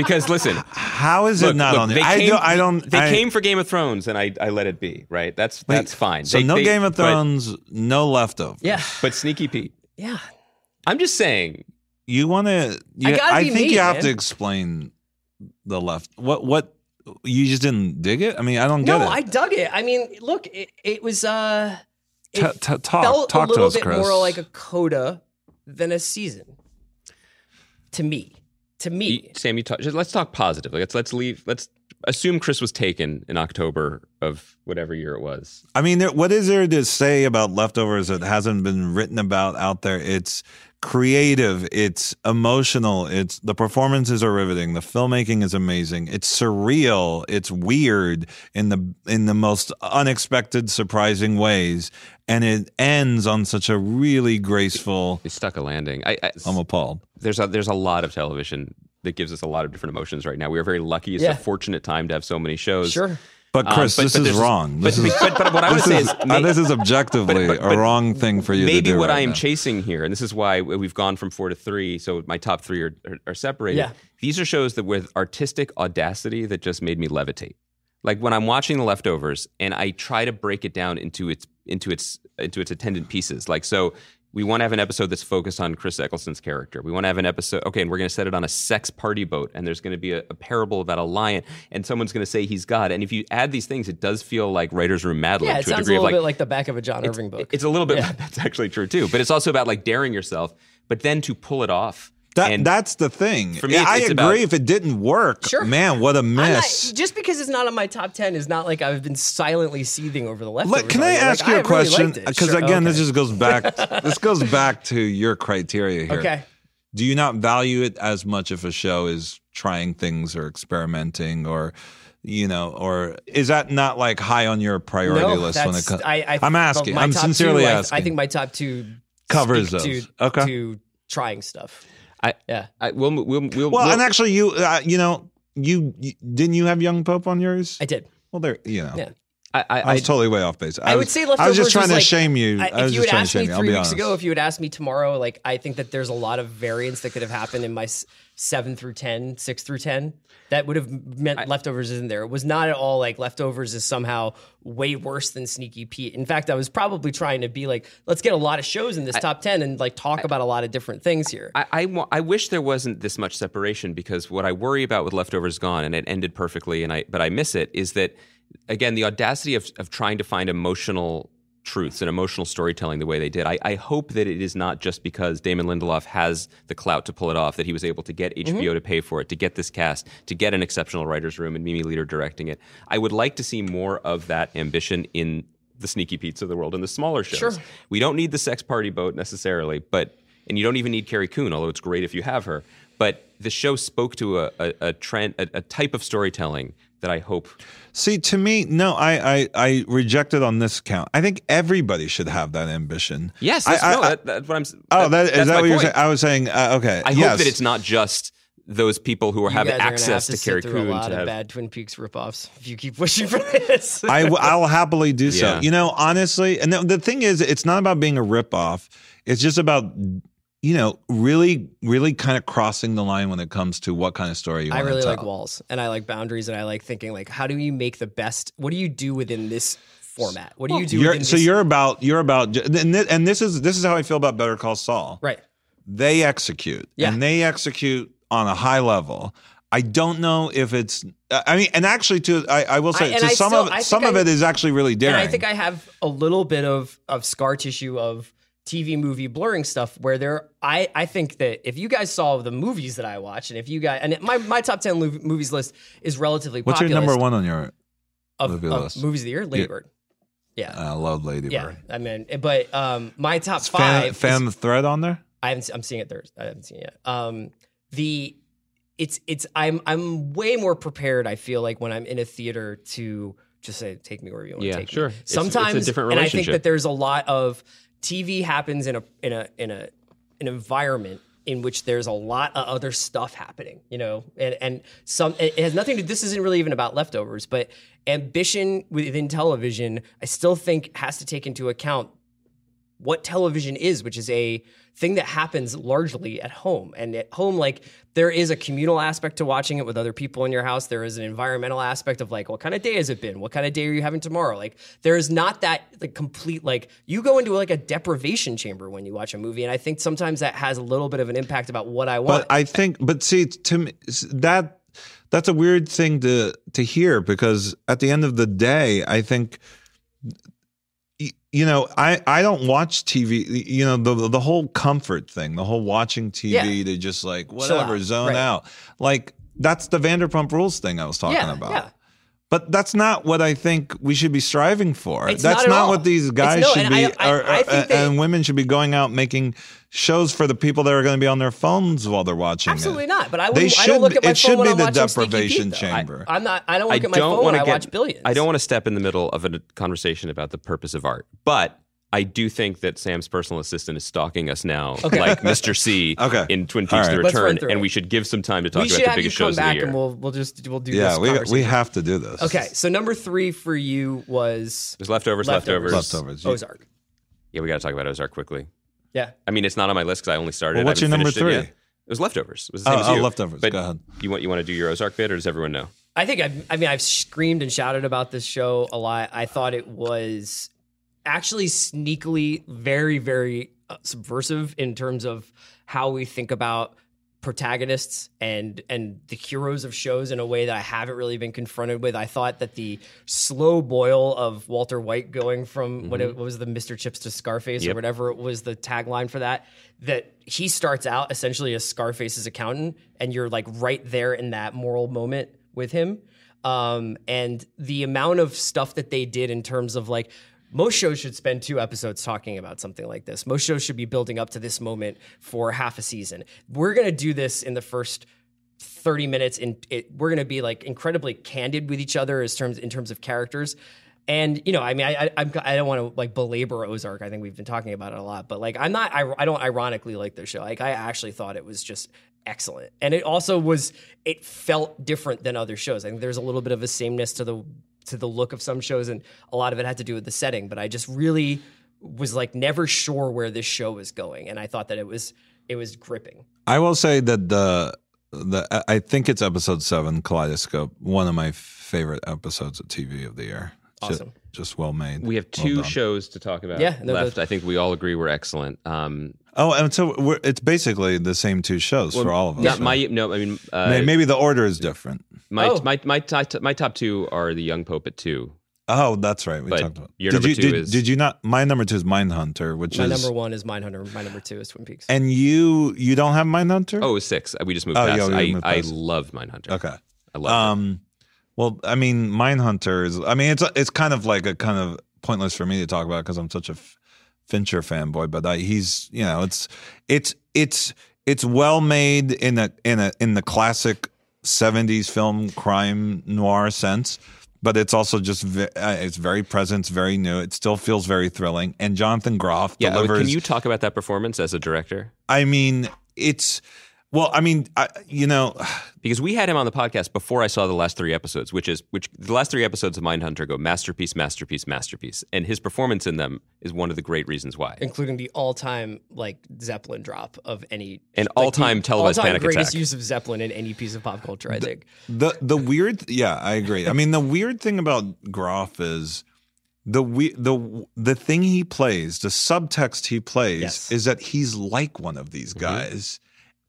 because listen, How is look, it not look, on there? they I, came, do, I don't. They I- came for Game of Thrones, and I, I let it be. Right? That's wait, that's fine. So They- no they- Game of but- Thrones, no leftover. Yeah. but Sneaky Pete. Yeah. I'm just saying. You want to? I, I think me, you have man. to explain the left. What? What? You just didn't dig it. I mean, I don't get it. No. I dug it. I mean, look, it, it was uh it T- t- talk, felt talk a little to us, bit Chris. more like a coda than a season. To me. To me. You- Sam, you talk, just, let's talk positively. Let's let's leave. Let's assume Chris was taken in October of whatever year it was. I mean, there, what is there to say about leftovers that hasn't been written about out there? It's creative, it's emotional, it's the performances are riveting, the filmmaking is amazing, it's surreal, it's weird in the in the most unexpected, surprising ways, and it ends on such a really graceful. They stuck a landing. I, I, I'm appalled. there's a there's a lot of television that gives us a lot of different emotions right now. We are very lucky. It's Yeah. a fortunate time to have so many shows. Sure. But Um, Chris, but- this but is there's- wrong. but- This is, but- but what I would say is, is uh, may- this is objectively but- but a wrong thing for you to Maybe do. what right I am now. chasing here, and this is why we've gone from four to three. So my top three are, are, are separated. Yeah. These are shows that with artistic audacity that just made me levitate. Like when I'm watching The Leftovers, and I try to break it down into its into its into its attendant pieces. Like so, we want to have an episode that's focused on Chris Eccleston's character. We want to have an episode, okay, and we're going to set it on a sex party boat, and there's going to be a, a parable about a lion, and someone's going to say he's God. And if you add these things, it does feel like writers' room Mad Lib Yeah, to a sounds a degree little of like bit like the back of a John Irving book. it's a little bit. Yeah. That's actually true too. But it's also about like daring yourself, but then to pull it off. That, and that's the thing. For me, Yeah, it's- I agree. about- if it didn't work, Sure. man, what a mess. not- just because it's not on my top ten is not like I've been silently seething over the leftovers. Let, can I ask Like, you I a really question? liked it. Because Sure, again, this just goes back. this goes back to your criteria here. okay. Do you not value it as much if a show is trying things or experimenting or, you know, or is that not like high on your priority No, list when it comes? I, I, I'm asking. my I'm top sincerely two, I- asking. I, think my top two Covers speak those. To, Okay. To trying stuff. I, Yeah. I we'll we'll we'll, well, we'll- and actually, you, uh, you know, you, you didn't you have Young Pope on yours? I did. well, there, you know. Yeah. I, I, I was totally way off base. I, would was- say I was just trying to like- shame you. I, I was you just had trying to asked shame me you. I'll three be weeks honest. ago, if you had asked me tomorrow, like I think that there's a lot of variance that could have happened in my s- seven through 10, six through ten. That would have meant leftovers isn't there. It was not at all like leftovers is somehow way worse than Sneaky Pete. In fact, I was probably trying to be like, let's get a lot of shows in this top ten and like talk about a lot of different things here. I, I, I wish there wasn't this much separation because what I worry about with Leftovers Gone, and it ended perfectly, and I but I miss it, is that again the audacity of of trying to find emotional truths and emotional storytelling the way they did. I, I hope that it is not just because Damon Lindelof has the clout to pull it off that he was able to get mm-hmm. HBO to pay for it, to get this cast, to get an exceptional writers' room, and Mimi Leder directing it. I would like to see more of that ambition in the Sneaky Pete's of the world and the smaller shows. Sure. We don't need the sex party boat necessarily, but and you don't even need Carrie Coon, although it's great if you have her. But the show spoke to a, a, a trend, a, a type of storytelling that I hope. See, to me, no, I, I, I reject it on this count. I think everybody should have that ambition. Yes, I, that's, I- no, I- that, that's what I'm. oh, that, is that's that what you're point. saying? I was saying, uh, okay. I yes. hope that it's not just those people who You have guys are gonna access have to, to, Carrie through Coon a lot to of bad Twin Peaks ripoffs if you keep wishing for this. I, w- I'll happily do so. Yeah. You know, honestly, and the, the thing is, it's not about being a ripoff. It's just about, you know, really, really kind of crossing the line when it comes to what kind of story you I want really to tell. I really like walls and I like boundaries and I like thinking like how do you make the best what do you do within this format? What do you do You're, so this you're about you're about and this, and this is this is how I feel about Better Call Saul. Right. They execute, Yeah. and they execute on a high level. I don't know if it's. I mean, and actually, to I, I will say, I some still- of I think some of it is actually really daring. And I think I have a little bit of of scar tissue of TV movie blurring stuff where there I I think that if you guys saw the movies that I watch and if you guys and it, my my top 10 lo- movies list is relatively What's your number one on your of, movie of list? movies of the year? Lady Bird. Yeah. I Love Lady yeah. Bird? I mean but um my top Fan, 5 is- fan the thread on there. I haven't. I'm seeing it Thursday. I haven't seen it yet. Um, the it's it's I'm I'm way more prepared. I feel like when I'm in a theater to just say take me wherever you want Yeah, to take sure. me. It's- it's a Sometimes, different and I think that there's a lot of TV happens in a in a in a an environment in which there's a lot of other stuff happening, you know, and and some it has nothing to. This isn't really even about leftovers, but ambition within television, I still think has to take into account what television is, which is a thing that happens largely at home. And at home, like there is a communal aspect to watching it with other people in your house. There is an environmental aspect of like, what kind of day has it been? What kind of day are you having tomorrow? Like there is not that like complete like you go into like a deprivation chamber when you watch a movie. And I think sometimes that has a little bit of an impact about what I want. But I think, but see, to me, that that's a weird thing to to hear because at the end of the day, I think you know, I I don't watch TV. You know, the the whole comfort thing, the whole watching TV Yeah. to just like whatever out, zone right. out. Like that's the Vanderpump Rules thing I was talking yeah, about. yeah. But that's not what I think we should be striving for. It's that's not at not, all. what these guys no- should and be, I- I- or, I think uh, they- and women should be going out making shows for the people that are going to be on their phones while they're watching. Absolutely it. not. But I, They wouldn't, I should- don't look at my it should phone when be I'm the deprivation Pete, though. I- chamber. I'm not. I don't I look at my don't phone when wanna I get, watch Billions. I don't want to step in the middle of a conversation about the purpose of art, but I do think that Sam's personal assistant is stalking us now, like Mr. C Okay. in Twin All Peaks: right. The Return, and it. we should give some time to talk we about the have biggest shows of the year. and we'll we'll just we'll do Yeah, this. we we have to do this. Okay, so number three for you was There's leftovers, Leftovers. leftovers. Leftovers. Ozark. Yeah, we got to talk about Ozark quickly. Yeah, I mean, it's not on my list because I only started. Well, what's your number finished it three? It was leftovers. It was the oh, same Oh, as oh. Leftovers. But Go ahead. You want you want to do your Ozark bit, or does everyone know? I think I've, I mean I've screamed and shouted about this show a lot. I thought it was actually sneakily very very uh, subversive in terms of how we think about protagonists and and the heroes of shows in a way that I haven't really been confronted with. I thought that the slow boil of Walter White going from what, it, what was the Mr. Chips to Scarface or whatever it was the tagline for that that he starts out essentially as Scarface's accountant and you're like right there in that moral moment with him. Um, and the amount of stuff that they did in terms of like most shows should spend two episodes talking about something like this. Most shows should be building up to this moment for half a season. We're gonna do this in the first 30 minutes and we're going to be like incredibly candid with each other as terms in terms of characters. And you know i mean i i, I don't want to like belabor ozark. I think we've been talking about it a lot. But like i'm not i, I don't ironically like the show. Like i actually thought it was just excellent. And it also was it felt different than other shows. I think there's a little bit of a sameness to the to the look of some shows and a lot of it had to do with the setting but i just really was like never sure where this show was going and i thought that it was it was gripping I will say that the the I- I think it's episode seven, Kaleidoscope, one of my favorite episodes of TV of the year. Awesome. Just, well made. We have two done. shows to talk about Yeah, left. the- I think we all agree we're excellent. Um, Oh, and so we're, it's basically the same two shows for all of us. Yeah, right? my no, I mean uh, May- Maybe the order is different. my, Oh. my my top my top two are the Young Pope at two. Oh, that's right. We But talked about. your did number you two did, is- did you not? My number two is Mindhunter, which my is my number one is mindhunter my number two is twin peaks and you you don't have Mindhunter. Oh, it was six. We just moved Oh, past. yeah, we I moved I past. love Mindhunter. okay. I love it. Um, well, I mean, Mindhunter is. I mean, it's it's kind of like a kind of pointless for me to talk about because I'm such a F- Fincher fanboy. But I, he's, you know, it's it's it's it's well made in a in a in the classic '70s film crime noir sense. But it's also just ve- uh, it's very present, it's very new. It still feels very thrilling. And Jonathan Groff Yeah, delivers. can you talk about that performance as a director? I mean, it's well. I mean, I, you know, Because we had him on the podcast before I saw the last three episodes, which is which the last three episodes of Mindhunter go masterpiece, masterpiece, masterpiece, and his performance in them is one of the great reasons why. including the all-time like Zeppelin drop of any An like, all-time the televised all-time panic greatest attack. use of Zeppelin in any piece of pop culture. I think. The the weird yeah, I agree. I mean the weird thing about Groff is the we, the the thing he plays, the subtext he plays Yes. is that he's like one of these Mm-hmm.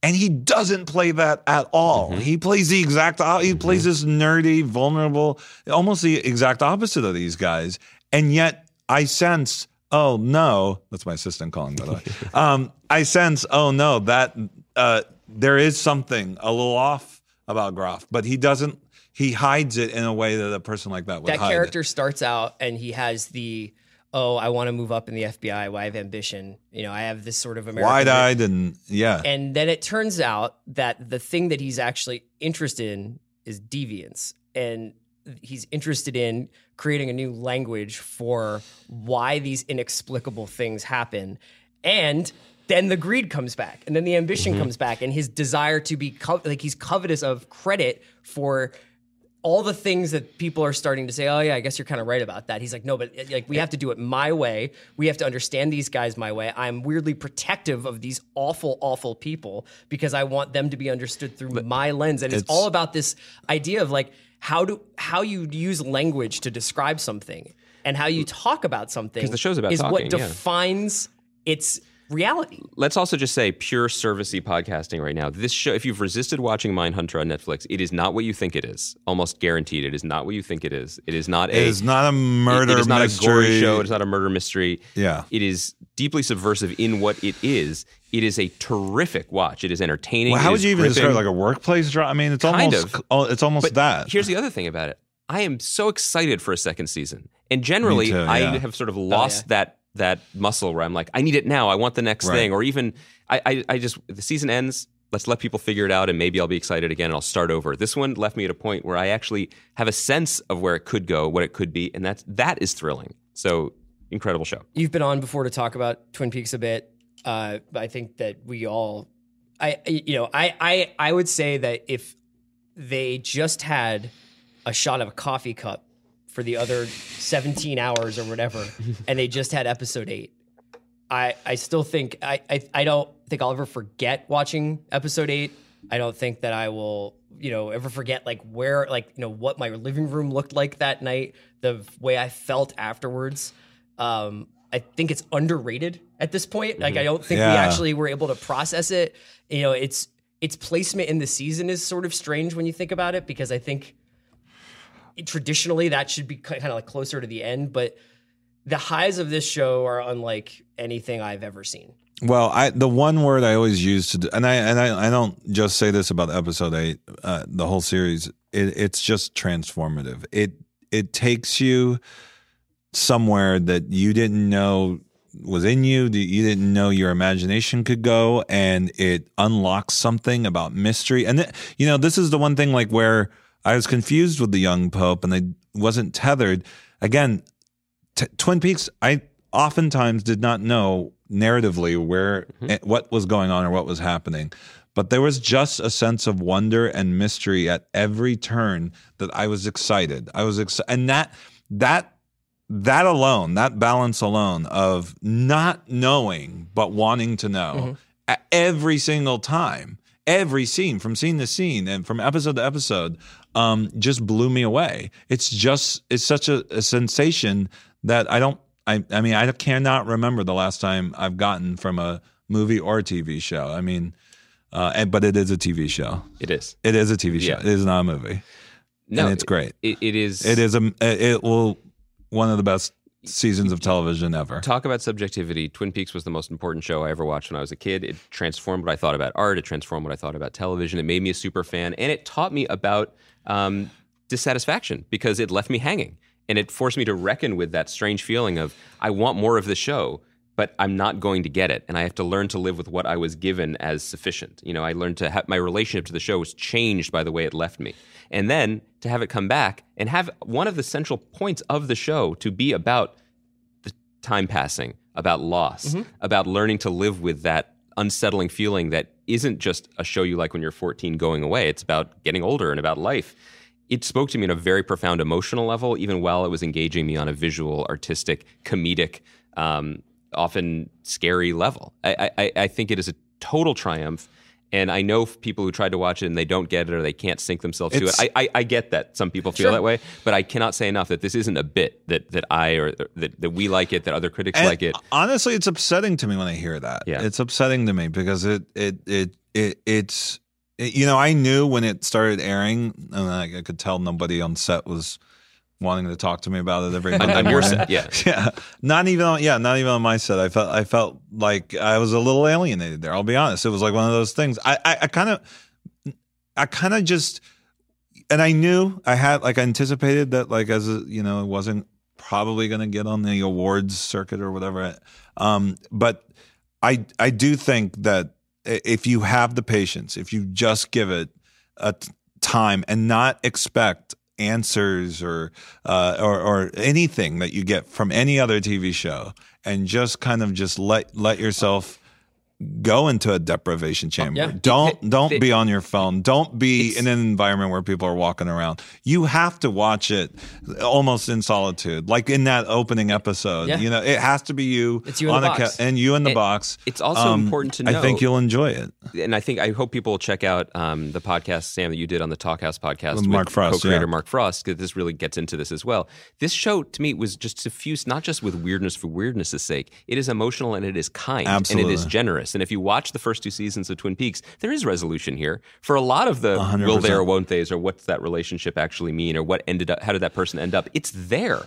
Guys. And he doesn't play that at all. Mm-hmm. He plays the exact o- he plays this nerdy, vulnerable, almost the exact opposite of these guys. And yet I sense, oh no, that's my assistant calling by the way. Um, I sense, oh no, that uh, there is something a little off about Groff, but he doesn't. He hides it in a way that a person like that would that hide character It. starts out and he has the oh I want to move up in the FBI. Why I have ambition. You know, I have this sort of American Wide-eyed and yeah, And then it turns out that the thing that he's actually interested in is deviance. And he's interested in creating a new language for why these inexplicable things happen. And then the greed comes back, and then the ambition mm-hmm. comes back, and his desire to be co- like he's covetous of credit for all the things that people are starting to say, oh yeah, I guess you're kind of right about that. He's like, no, but eh, like we have to do it my way. We have to understand these guys my way. I'm weirdly protective of these awful, awful people because I want them to be understood through my lens. And it's, it's- all about this idea of like how do how you use language to describe something and how you talk about something. 'Cause the show's about is talking, what yeah. defines its reality. Let's also just say pure servicey podcasting right now. This show, if you've resisted watching Mindhunter on Netflix, it is not what you think it is. Almost guaranteed, it is not what you think it is. It is not a. It is not a murder It is not mystery. a gory show. It is not a murder mystery. Yeah. It is deeply subversive in what it is. It is a terrific watch. It is entertaining. Well, how would you even gripping. describe like a workplace drama? I mean, it's Kind almost of. oh, it's almost But that. Here's the other thing about it. I am so excited for a second season. And generally, Me too, I have sort of oh, lost yeah. that that muscle where I'm like, I need it now. I want the next Right. thing. Or even I, I I just the season ends. Let's let people figure it out, and maybe I'll be excited again, and I'll start over. This one left me at a point where I actually have a sense of where it could go, what it could be, and that's that is thrilling. So incredible show. You've been on before to talk about Twin Peaks a bit. Uh, I think that we all, I you know, I I I would say that if they just had a shot of a coffee cup for the other 17 hours or whatever, and they just had episode eight, I I still think I I, I don't think I'll ever forget watching episode eight. I don't think that I will, you know, ever forget like where, like, you know, what my living room looked like that night, the way I felt afterwards. Um, I think it's underrated at this point. Like, I don't think we actually were able to process it. You know, it's its placement in the season is sort of strange when you think about it because I think traditionally that should be kind of like closer to the end, but the highs of this show are unlike anything I've ever seen. Well, I the one word I always use to, and I and I, I don't just say this about episode eight, uh, the whole series. It, it's just transformative. It it takes you somewhere that you didn't know was in you, that you didn't know your imagination could go, and it unlocks something about mystery. And th- you know, this is the one thing like where I was confused with the young pope, and I wasn't tethered. Again, t- Twin Peaks, I oftentimes did not know narratively where eh, what was going on or what was happening. But there was just a sense of wonder and mystery at every turn that I was excited. I was excited, and that that that alone, that balance alone of not knowing but wanting to know at every single time, every scene from scene to scene and from episode to episode, um, just blew me away. It's just it's such a, a sensation that I don't. I I mean I cannot remember the last time I've gotten from a movie or a TV show. I mean, uh, and but it is a TV show. It is. It is a TV show. Yeah. It is not a movie. No, and it's great. It, it is. It is a it will one of the best seasons of television ever. Talk about subjectivity. Twin Peaks was the most important show I ever watched when I was a kid. It transformed what I thought about art. It transformed what I thought about television. It made me a super fan, and it taught me about um, dissatisfaction because it left me hanging, and it forced me to reckon with that strange feeling of I want more of the show, but I'm not going to get it, and I have to learn to live with what I was given as sufficient. You know, I learned to have my relationship to the show was changed by the way it left me, and then to have it come back and have one of the central points of the show to be about the time passing, about loss, about learning to live with that unsettling feeling that isn't just a show you like when you're 14 going away. It's about getting older and about life. It spoke to me on a very profound emotional level, even while it was engaging me on a visual, artistic, comedic, um, often scary level. I, I, I think it is a total triumph. And I know people who tried to watch it and they don't get it or they can't sink themselves It's- to it. I, I, I get that some people feel Sure. that way, but I cannot say enough that this isn't a bit that, that I or that, that we like it, that other critics And like it. Honestly, it's upsetting to me when I hear that. Yeah. It's upsetting to me because it it it it it's it, you know I knew when it started airing, and I, I could tell nobody on set was wanting to talk to me about it every Monday on your set, yeah. Yeah, not even on yeah, not even on my set. I felt I felt like I was a little alienated there. I'll be honest. It was like one of those things. I I, I kind of I kind of just and I knew I had like I anticipated that like as a, you know it wasn't probably going to get on the awards circuit or whatever. Um, but I I do think that if you have the patience, if you just give it a t- time and not expect answers or, uh, or or anything that you get from any other TV show, and just kind of just let let yourself go into a deprivation chamber. yeah. Don't don't be on your phone. Don't be It's- in an environment where people are walking around. You have to watch it almost in solitude, like in that opening episode. Yeah. You know, it has to be you. It's you on the box. and you in the It- box. Um, it's also important to know. I think you'll enjoy it. and I think I hope people will check out um, the podcast Sam that you did on the Talkhouse podcast With with Mark Frost, co-creator yeah. Mark Frost because this really gets into this as well. This show to me was just suffused not just with weirdness for weirdness' sake. It is emotional and it is kind and it is generous. And if you watch the first two seasons of Twin Peaks, there is resolution here for a lot of the hundred will they or won't they's or what's that relationship actually mean or what ended up how did that person end up. It's there.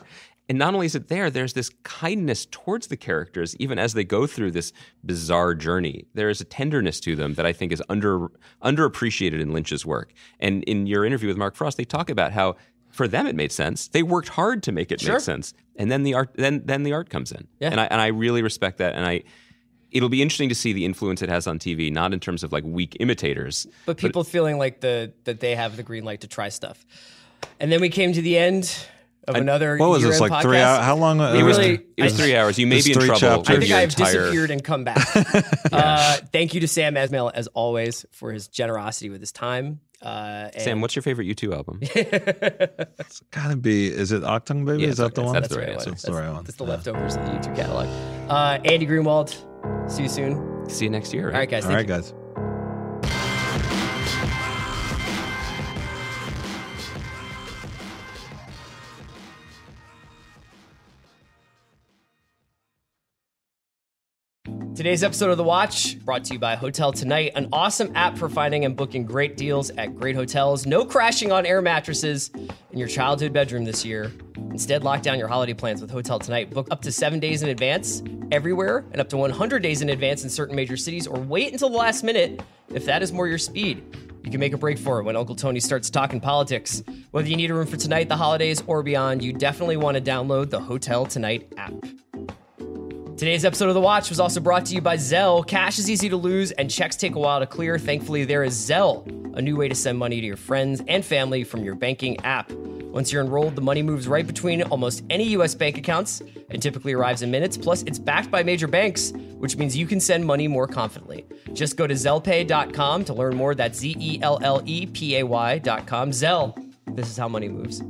And not only is it there, there's this kindness towards the characters, even as they go through this bizarre journey. There is a tenderness to them that I think is under underappreciated in Lynch's work. And in your interview with Mark Frost, they talk about how for them it made sense. They worked hard to make it Sure. make sense, and then the art then then the art comes in. Yeah. And I and I really respect that. And I. It'll be interesting to see the influence it has on TV, not in terms of like weak imitators, but people feeling like the that they have the green light to try stuff. And then we came to the end of another. What was this year-end like three hours? How long? We It was, really- it was I- three hours. You may be in trouble. chapters. I think I've entire- disappeared and come back. uh, thank you to Sam Esmail as always for his generosity with his time. Uh, and Sam, what's your favorite U2 album? It's gotta be. Is it Achtung Baby? Yeah, is that the one? that's the right right one. answer. That's the right one. That's the leftovers of the U2 catalog. Uh, Andy Greenwald. See you soon. See you next year. All right, guys. All Thank right, you. Today's episode of The Watch brought to you by Hotel Tonight, an awesome app for finding and booking great deals at great hotels. No crashing on air mattresses in your childhood bedroom this year. Instead, lock down your holiday plans with Hotel Tonight. Book up to seven days in advance everywhere and up to 100 days in advance in certain major cities, or wait until the last minute if that is more your speed. You can make a break for it when Uncle Tony starts talking politics. Whether you need a room for tonight, the holidays, or beyond, you definitely want to download the Hotel Tonight app. Today's episode of The Watch was also brought to you by Zelle. Cash is easy to lose and checks take a while to clear. Thankfully, there is Zelle, a new way to send money to your friends and family from your banking app. Once you're enrolled, the money moves right between almost any US bank accounts and typically arrives in minutes. Plus, it's backed by major banks, which means you can send money more confidently. Just go to zellepay.com to learn more. That's Z E L L E P A Y.com. Zelle. This is how money moves.